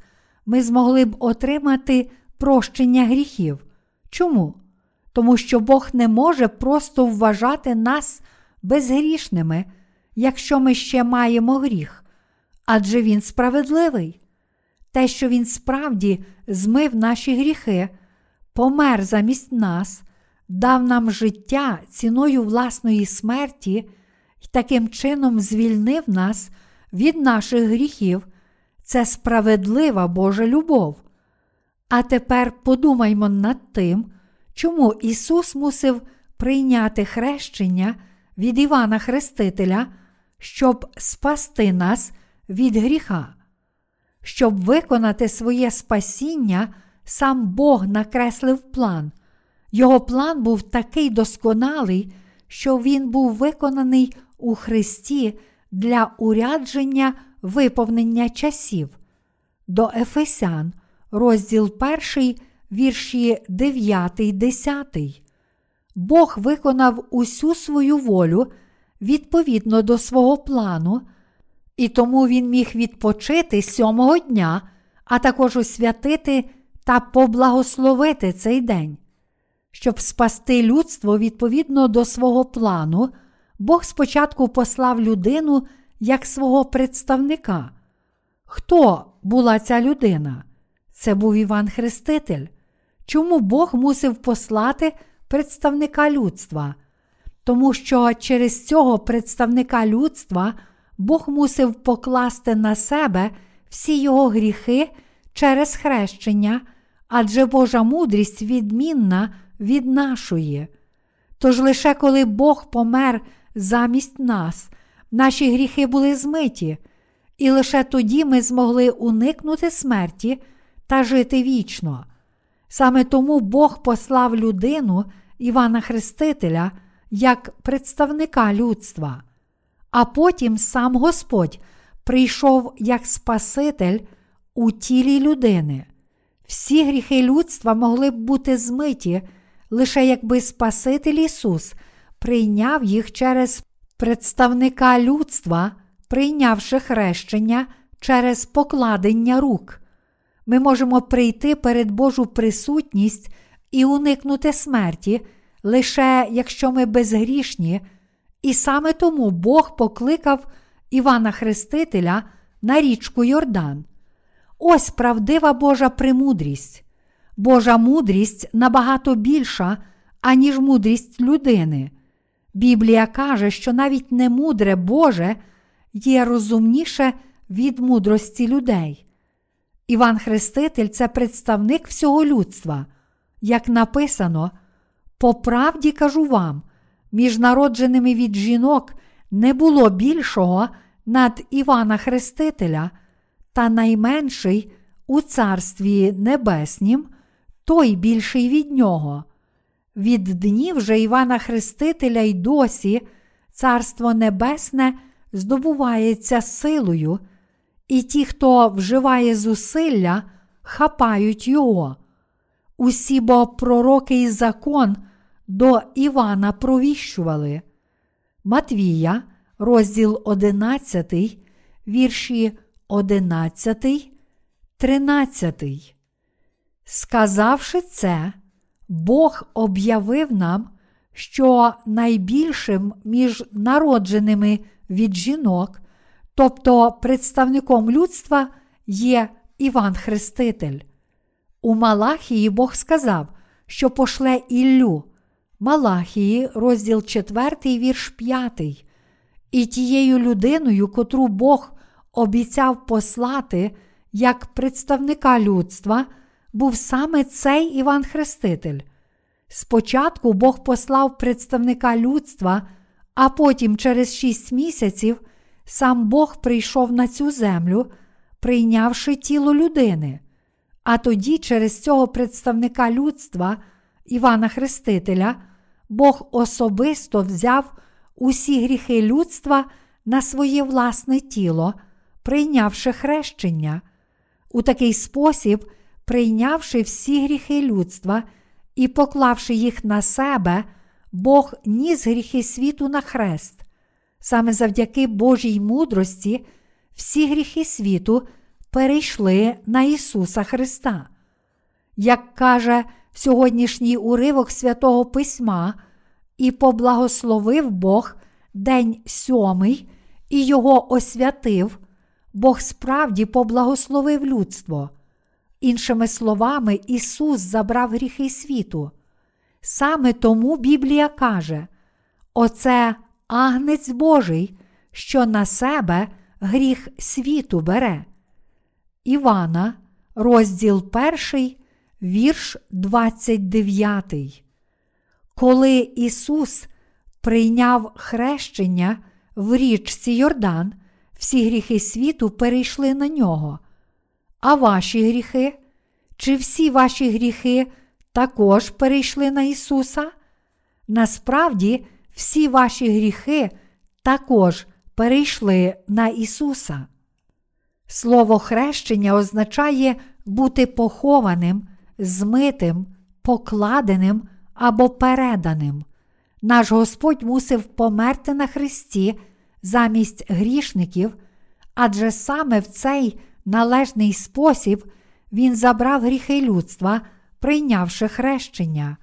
ми змогли б отримати прощення гріхів. Чому? Тому що Бог не може просто вважати нас безгрішними, якщо ми ще маємо гріх, адже Він справедливий. Те, що Він справді змив наші гріхи, помер замість нас, дав нам життя ціною власної смерті і таким чином звільнив нас від наших гріхів, це справедлива Божа любов. А тепер подумаймо над тим, чому Ісус мусив прийняти хрещення від Івана Хрестителя, щоб спасти нас від гріха. Щоб виконати своє спасіння, сам Бог накреслив план. Його план був такий досконалий, що він був виконаний у Христі для урядження виповнення часів. До Ефесян, розділ 1, вірші 9, 10. Бог виконав усю свою волю відповідно до свого плану, і тому він міг відпочити сьомого дня, а також освятити та поблагословити цей день. Щоб спасти людство відповідно до свого плану, Бог спочатку послав людину як свого представника. Хто була ця людина? Це був Іван Хреститель. Чому Бог мусив послати представника людства? Тому що через цього представника людства Бог мусив покласти на себе всі його гріхи через хрещення, адже Божа мудрість відмінна від нашої. Тож лише коли Бог помер замість нас, наші гріхи були змиті, і лише тоді ми змогли уникнути смерті та жити вічно. Саме тому Бог послав людину Івана Хрестителя як представника людства, а потім сам Господь прийшов як Спаситель у тілі людини. Всі гріхи людства могли б бути змиті, лише якби Спаситель Ісус прийняв їх через представника людства, прийнявши хрещення через покладення рук. Ми можемо прийти перед Божу присутність і уникнути смерті, лише якщо ми безгрішні, і саме тому Бог покликав Івана Хрестителя на річку Йордан. Ось правдива Божа премудрість. Божа мудрість набагато більша, аніж мудрість людини. Біблія каже, що навіть немудре Боже є розумніше від мудрості людей. Іван Хреститель це представник всього людства. Як написано, по правді кажу вам, між народженими від жінок не було більшого над Івана Хрестителя, та найменший у Царстві Небеснім, той більший від нього. Від днів же Івана Хрестителя й досі Царство Небесне здобувається силою, і ті, хто вживає зусилля, хапають його. Усі бо пророки і закон до Івана провіщували. Матвія, розділ 11, вірші 11, 13. Сказавши це, Бог об'явив нам, що найбільшим між народженими від жінок, тобто представником людства, є Іван Хреститель. У Малахії Бог сказав, що пошле Іллю, Малахії, розділ 4, вірш 5. І тією людиною, котру Бог обіцяв послати як представника людства, був саме цей Іван Хреститель. Спочатку Бог послав представника людства, а потім, через шість місяців, сам Бог прийшов на цю землю, прийнявши тіло людини. А тоді, через цього представника людства, Івана Хрестителя, Бог особисто взяв усі гріхи людства на своє власне тіло, прийнявши хрещення. У такий спосіб, прийнявши всі гріхи людства і поклавши їх на себе, Бог ніс гріхи світу на хрест. Саме завдяки Божій мудрості всі гріхи світу перейшли на Ісуса Христа. Як каже сьогоднішній уривок святого Письма, і поблагословив Бог день сьомий і його освятив, Бог справді поблагословив людство. Іншими словами, Ісус забрав гріхи світу. Саме тому Біблія каже: Оце агнець Божий, що на себе гріх світу бере. Івана, розділ 1, вірш 29. Коли Ісус прийняв хрещення в річці Йордан, всі гріхи світу перейшли на нього. А ваші гріхи? Чи всі ваші гріхи також перейшли на Ісуса? Насправді, всі ваші гріхи також перейшли на Ісуса. Слово хрещення означає бути похованим, змитим, покладеним або переданим. Наш Господь мусив померти на Христі замість грішників, адже саме в цей належний спосіб Він забрав гріхи людства, прийнявши хрещення.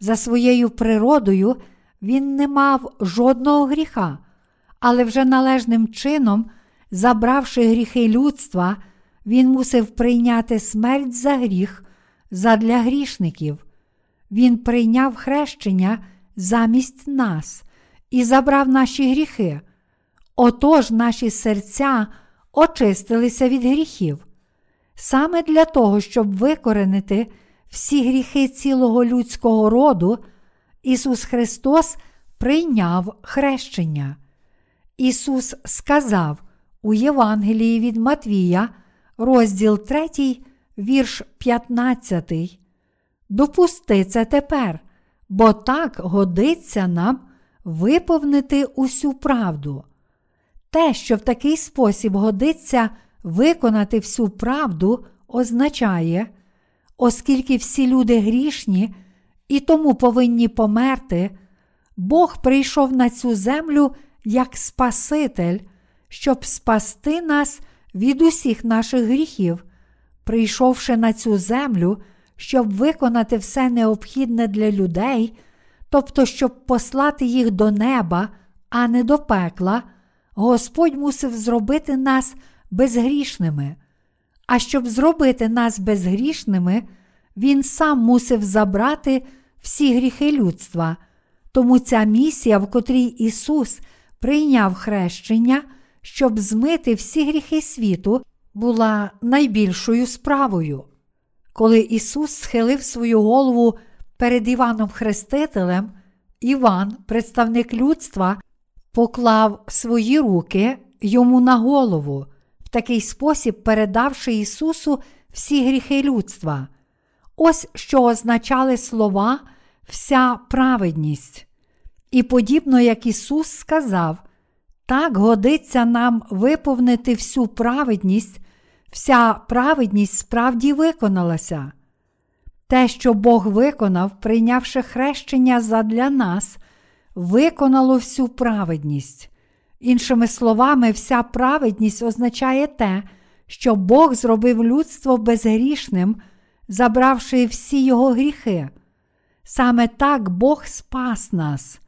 За своєю природою він не мав жодного гріха, але вже належним чином, забравши гріхи людства, він мусив прийняти смерть за гріх задля грішників. Він прийняв хрещення замість нас і забрав наші гріхи. Отож наші серця очистилися від гріхів. Саме для того, щоб викоренити всі гріхи цілого людського роду, Ісус Христос прийняв хрещення. Ісус сказав у Євангелії від Матвія, розділ 3, вірш 15. Допусти це тепер, бо так годиться нам виповнити усю правду. Те, що в такий спосіб годиться виконати всю правду, означає, оскільки всі люди грішні і тому повинні померти, Бог прийшов на цю землю як Спаситель, щоб спасти нас від усіх наших гріхів, прийшовши на цю землю, щоб виконати все необхідне для людей, тобто, щоб послати їх до неба, а не до пекла, Господь мусив зробити нас безгрішними. А щоб зробити нас безгрішними, Він сам мусив забрати всі гріхи людства. Тому ця місія, в котрій Ісус прийняв хрещення, щоб змити всі гріхи світу, була найбільшою справою. Коли Ісус схилив свою голову перед Іваном Хрестителем, Іван, представник людства, поклав свої руки йому на голову, в такий спосіб передавши Ісусу всі гріхи людства. Ось що означали слова вся праведність. І подібно як Ісус сказав, так годиться нам виповнити всю праведність, вся праведність справді виконалася. Те, що Бог виконав, прийнявши хрещення задля нас, виконало всю праведність. Іншими словами, вся праведність означає те, що Бог зробив людство безгрішним, забравши всі його гріхи. Саме так Бог спас нас.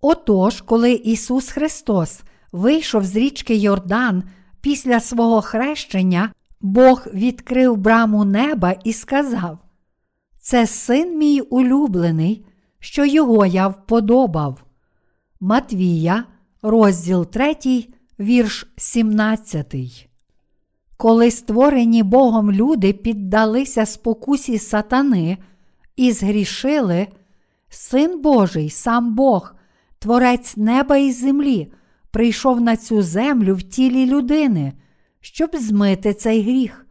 Отож, коли Ісус Христос вийшов з річки Йордан після свого хрещення, Бог відкрив браму неба і сказав: Це син мій улюблений, що його я вподобав. Матвія, розділ 3, вірш 17. Коли створені Богом люди піддалися спокусі сатани і згрішили, Син Божий, сам Бог, Творець неба і землі, прийшов на цю землю в тілі людини, щоб змити цей гріх,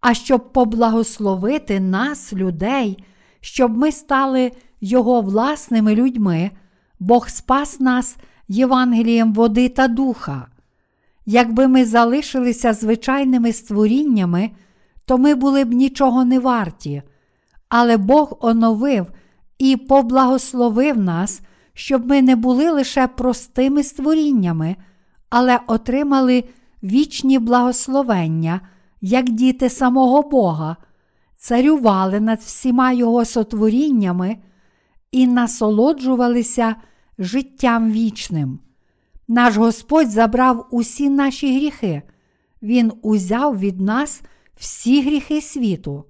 а щоб поблагословити нас, людей, щоб ми стали Його власними людьми, Бог спас нас Євангелієм води та духа. Якби ми залишилися звичайними створіннями, то ми були б нічого не варті, але Бог оновив і поблагословив нас, щоб ми не були лише простими створіннями, але отримали вічні благословення, як діти самого Бога, царювали над всіма Його сотворіннями і насолоджувалися життям вічним. Наш Господь забрав усі наші гріхи, Він узяв від нас всі гріхи світу.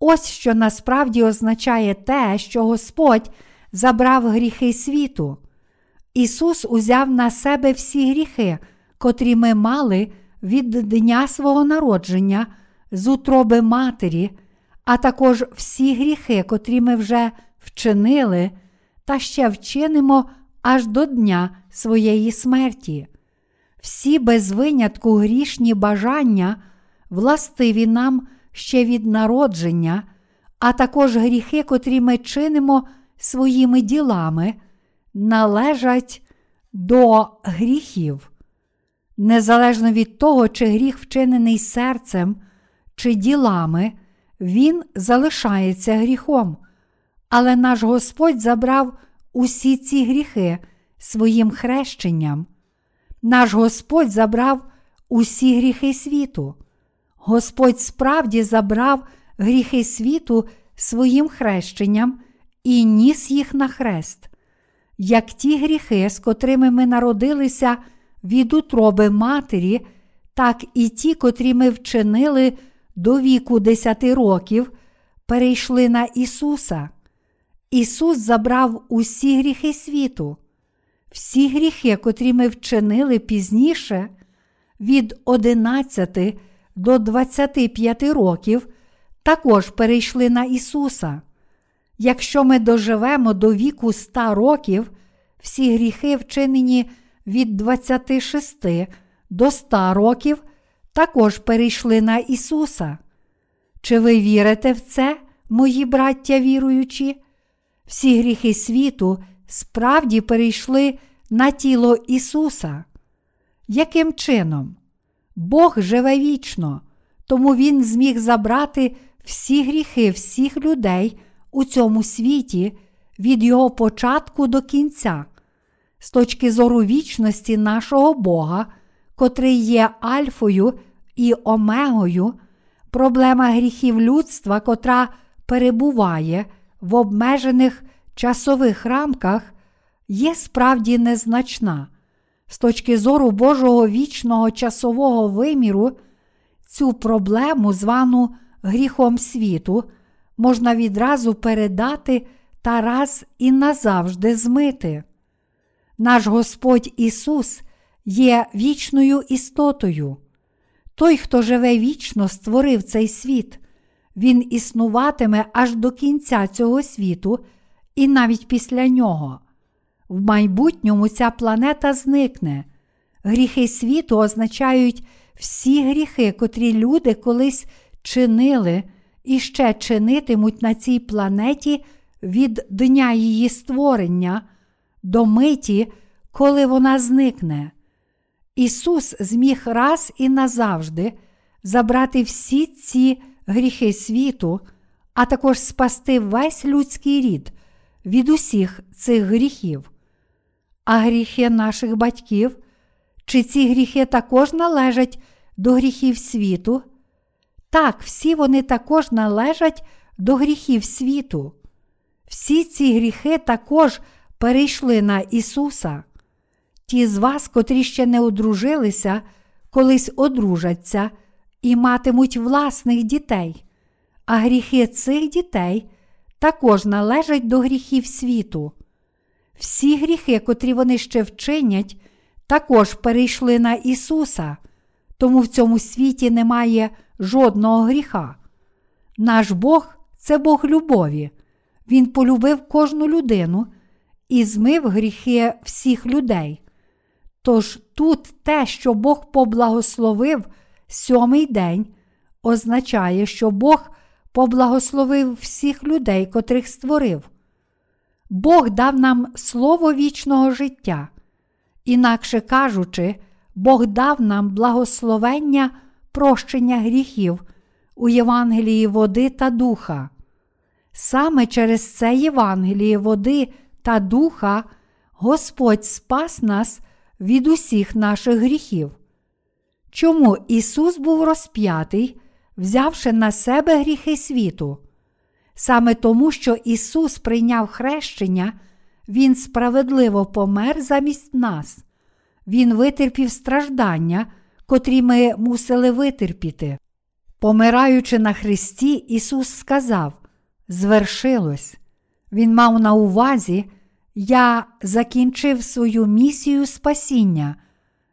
Ось що насправді означає те, що Господь забрав гріхи світу. Ісус узяв на себе всі гріхи, котрі ми мали від дня свого народження з утроби Матері, а також всі гріхи, котрі ми вже вчинили, та ще вчинимо аж до дня своєї смерті. Всі без винятку грішні бажання, властиві нам ще від народження, а також гріхи, котрі ми чинимо своїми ділами, належать до гріхів. Незалежно від того, чи гріх вчинений серцем чи ділами, він залишається гріхом. Але наш Господь забрав усі ці гріхи своїм хрещенням. Наш Господь забрав усі гріхи світу. Господь справді забрав гріхи світу своїм хрещенням і ніс їх на хрест, як ті гріхи, з котрими ми народилися від утроби Матері, так і ті, котрі ми вчинили до віку десяти років, перейшли на Ісуса. Ісус забрав усі гріхи світу, всі гріхи, котрі ми вчинили пізніше, від 11 до 25 років, також перейшли на Ісуса. Якщо ми доживемо до віку 100 років, всі гріхи, вчинені від 26 до 100 років, також перейшли на Ісуса. Чи ви вірите в це, мої браття віруючі? Всі гріхи світу справді перейшли на тіло Ісуса. Яким чином? Бог живе вічно, тому Він зміг забрати всі гріхи всіх людей у цьому світі від його початку до кінця, з точки зору вічності нашого Бога, котрий є Альфою і Омегою, проблема гріхів людства, котра перебуває в обмежених часових рамках, є справді незначна. З точки зору Божого вічного часового виміру, цю проблему, звану гріхом світу, можна відразу передати та раз і назавжди змити. Наш Господь Ісус є вічною істотою. Той, хто живе вічно, створив цей світ, Він існуватиме аж до кінця цього світу і навіть після нього. В майбутньому ця планета зникне. Гріхи світу означають всі гріхи, котрі люди колись чинили і ще чинитимуть на цій планеті від дня її створення до миті, коли вона зникне. Ісус зміг раз і назавжди забрати всі ці гріхи світу, а також спасти весь людський рід від усіх цих гріхів. А гріхи наших батьків, чи ці гріхи також належать до гріхів світу? Так, всі вони також належать до гріхів світу. Всі ці гріхи також перейшли на Ісуса. Ті з вас, котрі ще не одружилися, колись одружаться і матимуть власних дітей, а гріхи цих дітей також належать до гріхів світу. Всі гріхи, котрі вони ще вчинять, також перейшли на Ісуса, тому в цьому світі немає жодного гріха. Наш Бог це Бог любові. Він полюбив кожну людину і змив гріхи всіх людей. Тож тут те, що Бог поблагословив сьомий день, означає, що Бог поблагословив всіх людей, котрих створив. Бог дав нам слово вічного життя. Інакше кажучи, Бог дав нам благословення прощення гріхів у Євангелії води та духа. Саме через це Євангеліє води та духа Господь спас нас від усіх наших гріхів. Чому Ісус був розп'ятий, взявши на себе гріхи світу? Саме тому, що Ісус прийняв хрещення, Він справедливо помер замість нас, Він витерпів страждання, котрі ми мусили витерпіти. Помираючи на Христі, Ісус сказав: Звершилось. Він мав на увазі, я закінчив свою місію спасіння,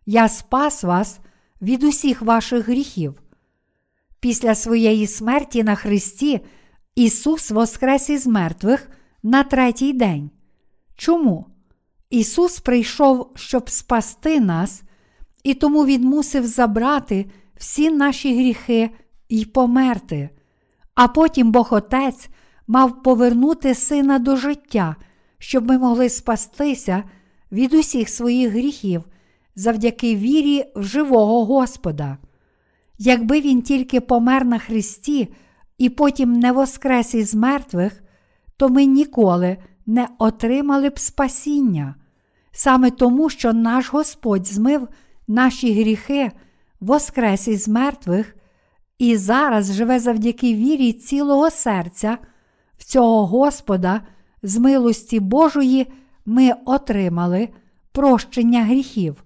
я спас вас від усіх ваших гріхів. Після своєї смерті на Христі Ісус воскрес із мертвих на третій день. Чому? Ісус прийшов, щоб спасти нас, і тому Він мусив забрати всі наші гріхи і померти, а потім Бог Отець мав повернути Сина до життя, щоб ми могли спастися від усіх своїх гріхів завдяки вірі в живого Господа. Якби він тільки помер на Христі і потім не воскрес із мертвих, то ми ніколи не отримали б спасіння, саме тому, що наш Господь змив наші гріхи, воскрес із мертвих і зараз живе завдяки вірі цілого серця в цього Господа, з милості Божої ми отримали прощення гріхів.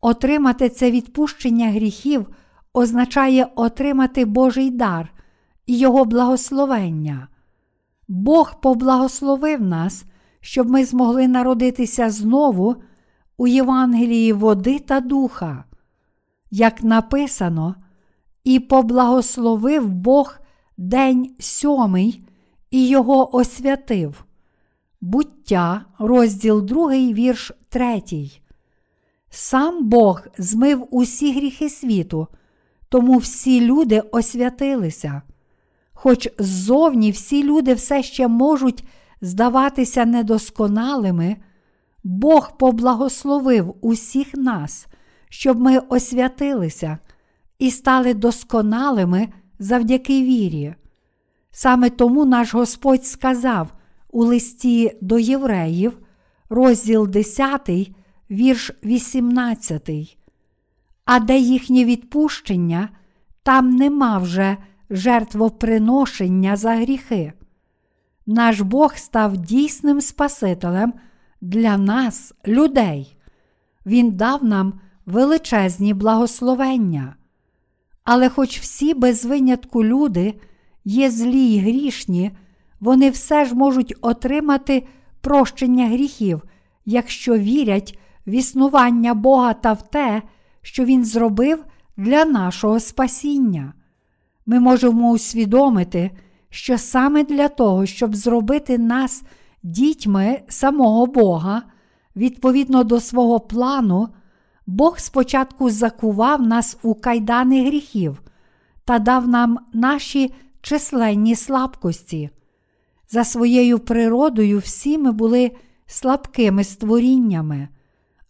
Отримати це відпущення гріхів означає отримати Божий дар і Його благословення. Бог поблагословив нас, щоб ми змогли народитися знову у Євангелії води та духа. Як написано, і поблагословив Бог день сьомий і його освятив. Буття, розділ 2, вірш 3. Сам Бог змив усі гріхи світу, тому всі люди освятилися. Хоч ззовні всі люди все ще можуть здаватися недосконалими, Бог поблагословив усіх нас, щоб ми освятилися і стали досконалими завдяки вірі. Саме тому наш Господь сказав у листі до євреїв, розділ 10, вірш 18. А де їхнє відпущення, там нема вже жертвоприношення за гріхи. Наш Бог став дійсним Спасителем для нас, людей. Він дав нам величезні благословення. Але хоч всі без винятку люди є злі й грішні, вони все ж можуть отримати прощення гріхів, якщо вірять в існування Бога та в те, що Він зробив для нашого спасіння. Ми можемо усвідомити, що саме для того, щоб зробити нас дітьми самого Бога, відповідно до свого плану, Бог спочатку закував нас у кайдани гріхів та дав нам наші численні слабкості. За своєю природою всі ми були слабкими створіннями,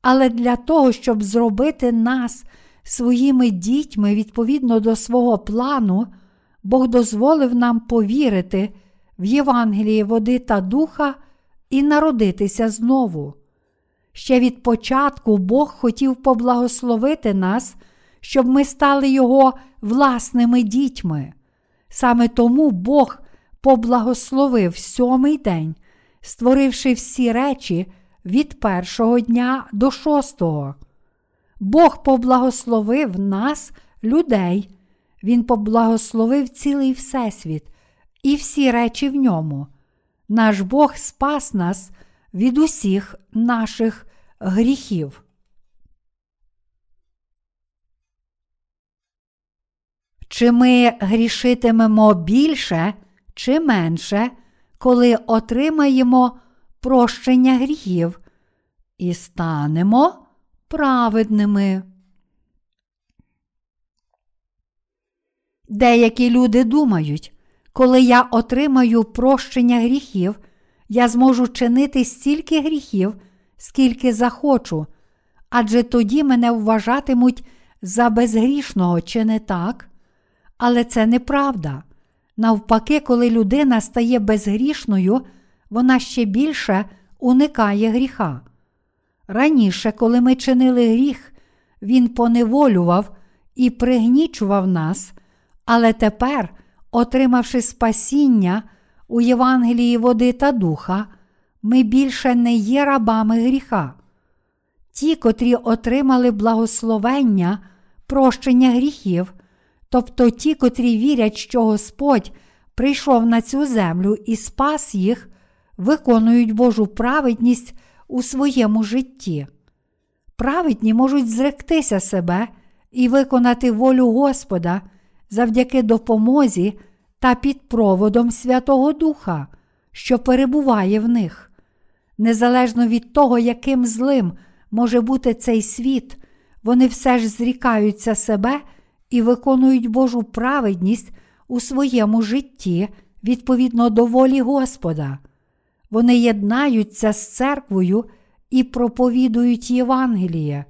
але для того, щоб зробити нас своїми дітьми відповідно до свого плану, Бог дозволив нам повірити в Євангеліє води та духа і народитися знову. Ще від початку Бог хотів поблагословити нас, щоб ми стали Його власними дітьми. Саме тому Бог поблагословив сьомий день, створивши всі речі від першого дня до шостого. Бог поблагословив нас, людей, Він поблагословив цілий Всесвіт і всі речі в ньому. Наш Бог спас нас від усіх наших гріхів. Чи ми грішитимемо більше чи менше, коли отримаємо прощення гріхів і станемо праведними? Деякі люди думають, коли я отримаю прощення гріхів, я зможу чинити стільки гріхів, скільки захочу, адже тоді мене вважатимуть за безгрішного, чи не так? Але це неправда. Навпаки, коли людина стає безгрішною, вона ще більше уникає гріха. Раніше, коли ми чинили гріх, він поневолював і пригнічував нас, але тепер, отримавши спасіння у Євангелії води та духа, ми більше не є рабами гріха. Ті, котрі отримали благословення, прощення гріхів, тобто ті, котрі вірять, що Господь прийшов на цю землю і спас їх, виконують Божу праведність у своєму житті. Праведні можуть зректися себе і виконати волю Господа завдяки допомозі та під проводом Святого Духа, що перебуває в них. Незалежно від того, яким злим може бути цей світ, вони все ж зрікаються себе і виконують Божу праведність у своєму житті відповідно до волі Господа. Вони єднаються з церквою і проповідують Євангеліє.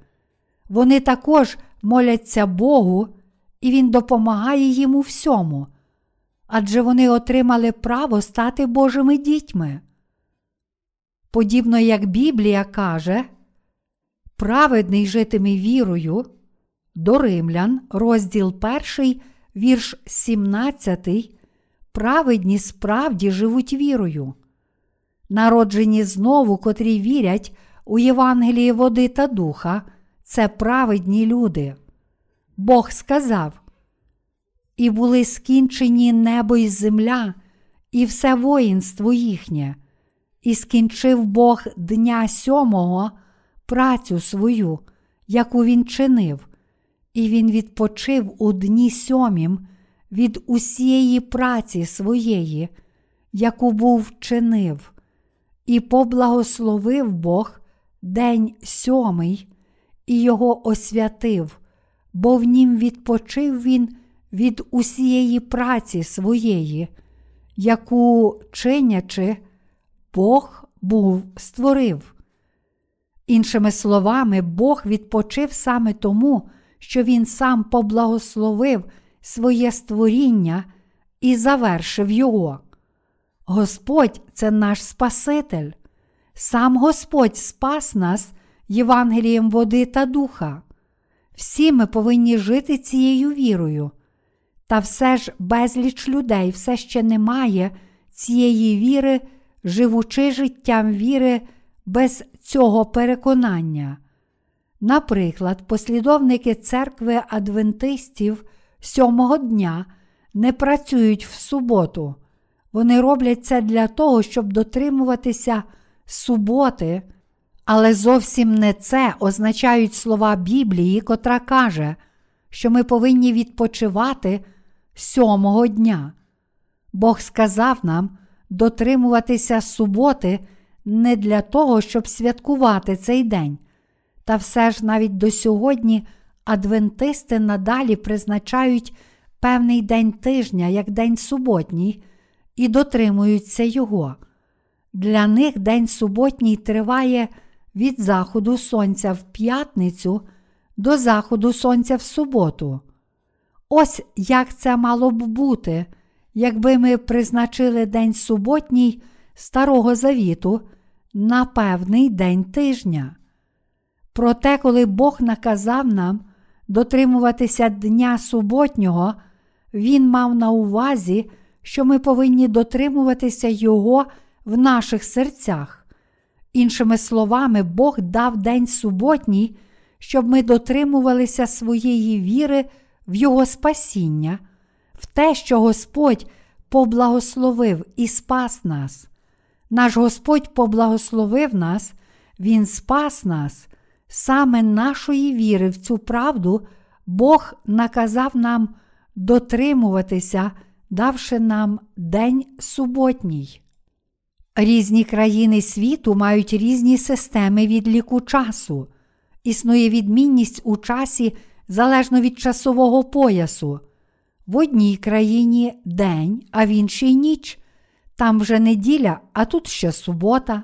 Вони також моляться Богу, і Він допомагає їм у всьому, адже вони отримали право стати Божими дітьми. Подібно як Біблія каже, праведний житиме вірою до Римлян, розділ 1, вірш 17, праведні справді живуть вірою. Народжені знову, котрі вірять у Євангелії води та духа, це праведні люди. Бог сказав: І були скінчені небо і земля, і все воїнство їхнє, і скінчив Бог дня сьомого працю свою, яку він чинив, і він відпочив у дні сьомім від усієї праці своєї, яку був чинив, і поблагословив Бог день сьомий і його освятив, бо в нім відпочив він від усієї праці своєї, яку чинячи, Бог був створив. Іншими словами, Бог відпочив саме тому, що Він сам поблагословив своє створіння і завершив його. Господь це наш Спаситель. Сам Господь спас нас Євангелієм води та духа. Всі ми повинні жити цією вірою. Та все ж безліч людей все ще не має цієї віри, живучи життям віри без цього переконання. Наприклад, послідовники церкви адвентистів сьомого дня не працюють в суботу. Вони роблять це для того, щоб дотримуватися суботи, але зовсім не це означають слова Біблії, котра каже, що ми повинні відпочивати сьомого дня. Бог сказав нам дотримуватися суботи не для того, щоб святкувати цей день. Та все ж навіть до сьогодні адвентисти надалі призначають певний день тижня як день суботній і дотримуються його. Для них день суботній триває від заходу сонця в п'ятницю до заходу сонця в суботу. Ось як це мало б бути, якби ми призначили день суботній Старого Завіту на певний день тижня. Проте, коли Бог наказав нам дотримуватися дня суботнього, Він мав на увазі, що ми повинні дотримуватися Його в наших серцях. Іншими словами, Бог дав день суботній, щоб ми дотримувалися своєї віри в Його спасіння, в те, що Господь поблагословив і спас нас. Наш Господь поблагословив нас, Він спас нас, саме нашої віри в цю правду Бог наказав нам дотримуватися, давши нам день суботній. Різні країни світу мають різні системи відліку часу. Існує відмінність у часі залежно від часового поясу. В одній країні день, а в іншій ніч. Там вже неділя, а тут ще субота.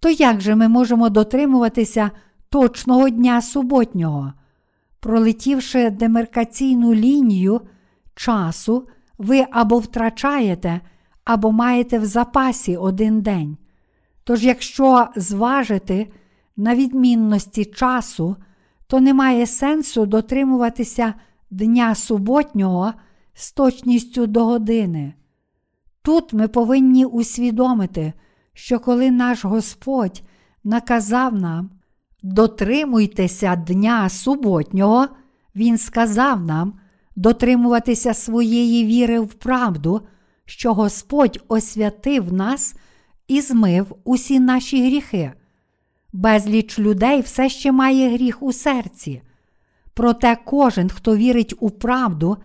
То як же ми можемо дотримуватися точного дня суботнього? Пролетівши демаркаційну лінію часу, ви або втрачаєте, або маєте в запасі один день. Тож, якщо зважити на відмінності часу, то немає сенсу дотримуватися дня суботнього з точністю до години. Тут ми повинні усвідомити, що коли наш Господь наказав нам дотримуйтеся дня суботнього, Він сказав нам дотримуватися своєї віри в правду, що Господь освятив нас і змив усі наші гріхи. Безліч людей все ще має гріх у серці. Проте кожен, хто вірить у правду,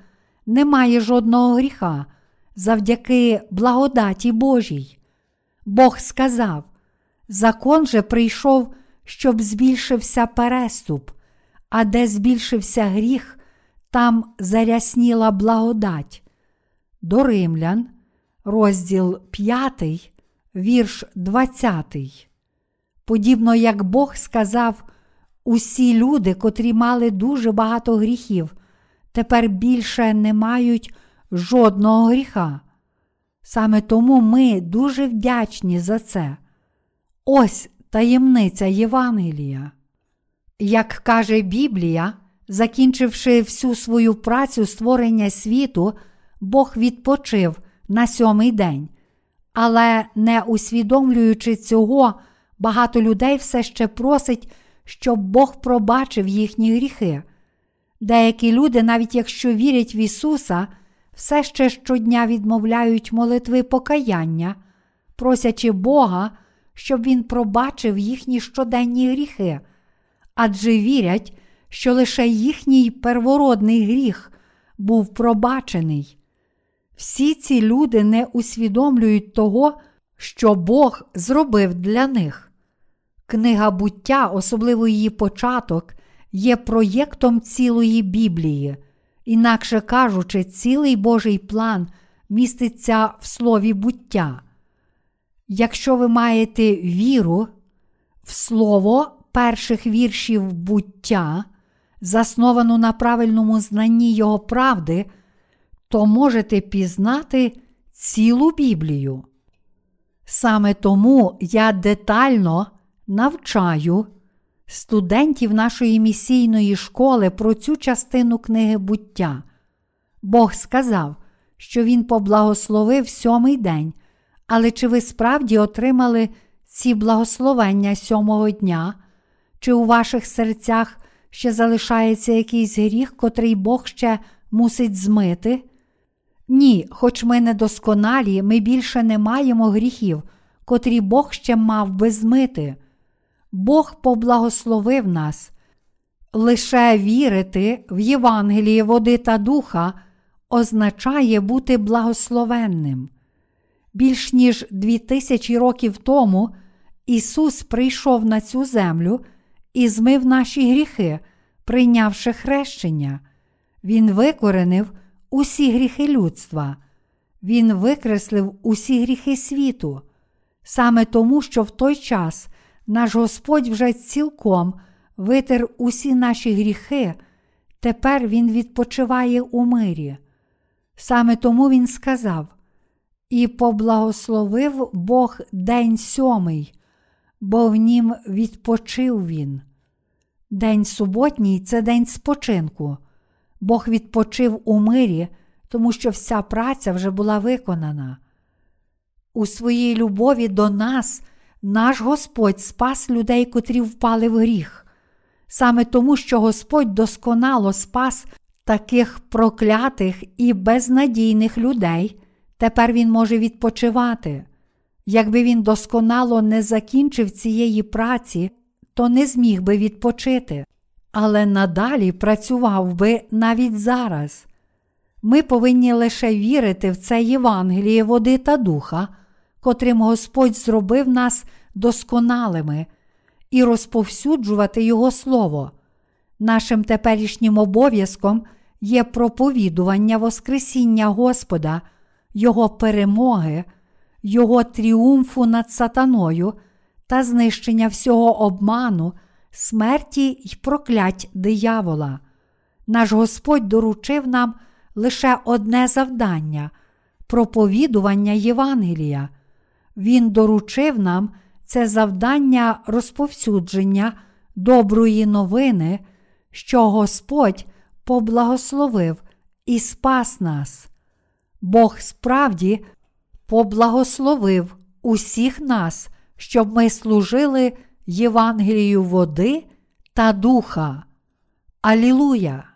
не має жодного гріха завдяки благодаті Божій. Бог сказав: закон же прийшов, щоб збільшився переступ, а де збільшився гріх, там зарясніла благодать. До Римлян, розділ 5, вірш 20. Подібно як Бог сказав, усі люди, котрі мали дуже багато гріхів, тепер більше не мають жодного гріха. Саме тому ми дуже вдячні за це. Ось таємниця Євангелія. Як каже Біблія, закінчивши всю свою працю створення світу, Бог відпочив на сьомий день. Але не усвідомлюючи цього, багато людей все ще просить, щоб Бог пробачив їхні гріхи. Деякі люди, навіть якщо вірять в Ісуса, все ще щодня відмовляють молитви покаяння, просячи Бога, щоб Він пробачив їхні щоденні гріхи, адже вірять, що лише їхній первородний гріх був пробачений. Всі ці люди не усвідомлюють того, що Бог зробив для них. Книга буття, особливо її початок, є проєктом цілої Біблії. Інакше кажучи, цілий Божий план міститься в слові буття. Якщо ви маєте віру в слово перших віршів буття, засновану на правильному знанні його правди, то можете пізнати цілу Біблію. Саме тому я детально навчаю студентів нашої місійної школи про цю частину книги буття. Бог сказав, що Він поблагословив сьомий день, але чи ви справді отримали ці благословення сьомого дня? Чи у ваших серцях ще залишається якийсь гріх, котрий Бог ще мусить змити? Ні, хоч ми недосконалі, ми більше не маємо гріхів, котрі Бог ще мав би змити. Бог поблагословив нас. Лише вірити в Євангеліє води та духа означає бути благословенним. Більш ніж дві тисячі років тому Ісус прийшов на цю землю і змив наші гріхи, прийнявши хрещення. Він викоренив усі гріхи людства, Він викреслив усі гріхи світу, саме тому, що в той час наш Господь вже цілком витер усі наші гріхи, тепер Він відпочиває у мирі. Саме тому Він сказав: І поблагословив Бог день сьомий, бо в нім відпочив він. День суботній це день спочинку. Бог відпочив у мирі, тому що вся праця вже була виконана. У своїй любові до нас наш Господь спас людей, котрі впали в гріх. Саме тому, що Господь досконало спас таких проклятих і безнадійних людей, тепер Він може відпочивати. Якби він досконало не закінчив цієї праці, то не зміг би відпочити, але надалі працював би навіть зараз. Ми повинні лише вірити в це Євангеліє води та духа, котрим Господь зробив нас досконалими, і розповсюджувати Його Слово. Нашим теперішнім обов'язком є проповідування Воскресіння Господа, Його перемоги, Його тріумфу над сатаною та знищення всього обману, смерті й проклять диявола. Наш Господь доручив нам лише одне завдання проповідування Євангелія. Він доручив нам це завдання розповсюдження доброї новини, що Господь поблагословив і спас нас. Бог справді поблагословив усіх нас, щоб ми служили Євангелію води та духа. Алілуя!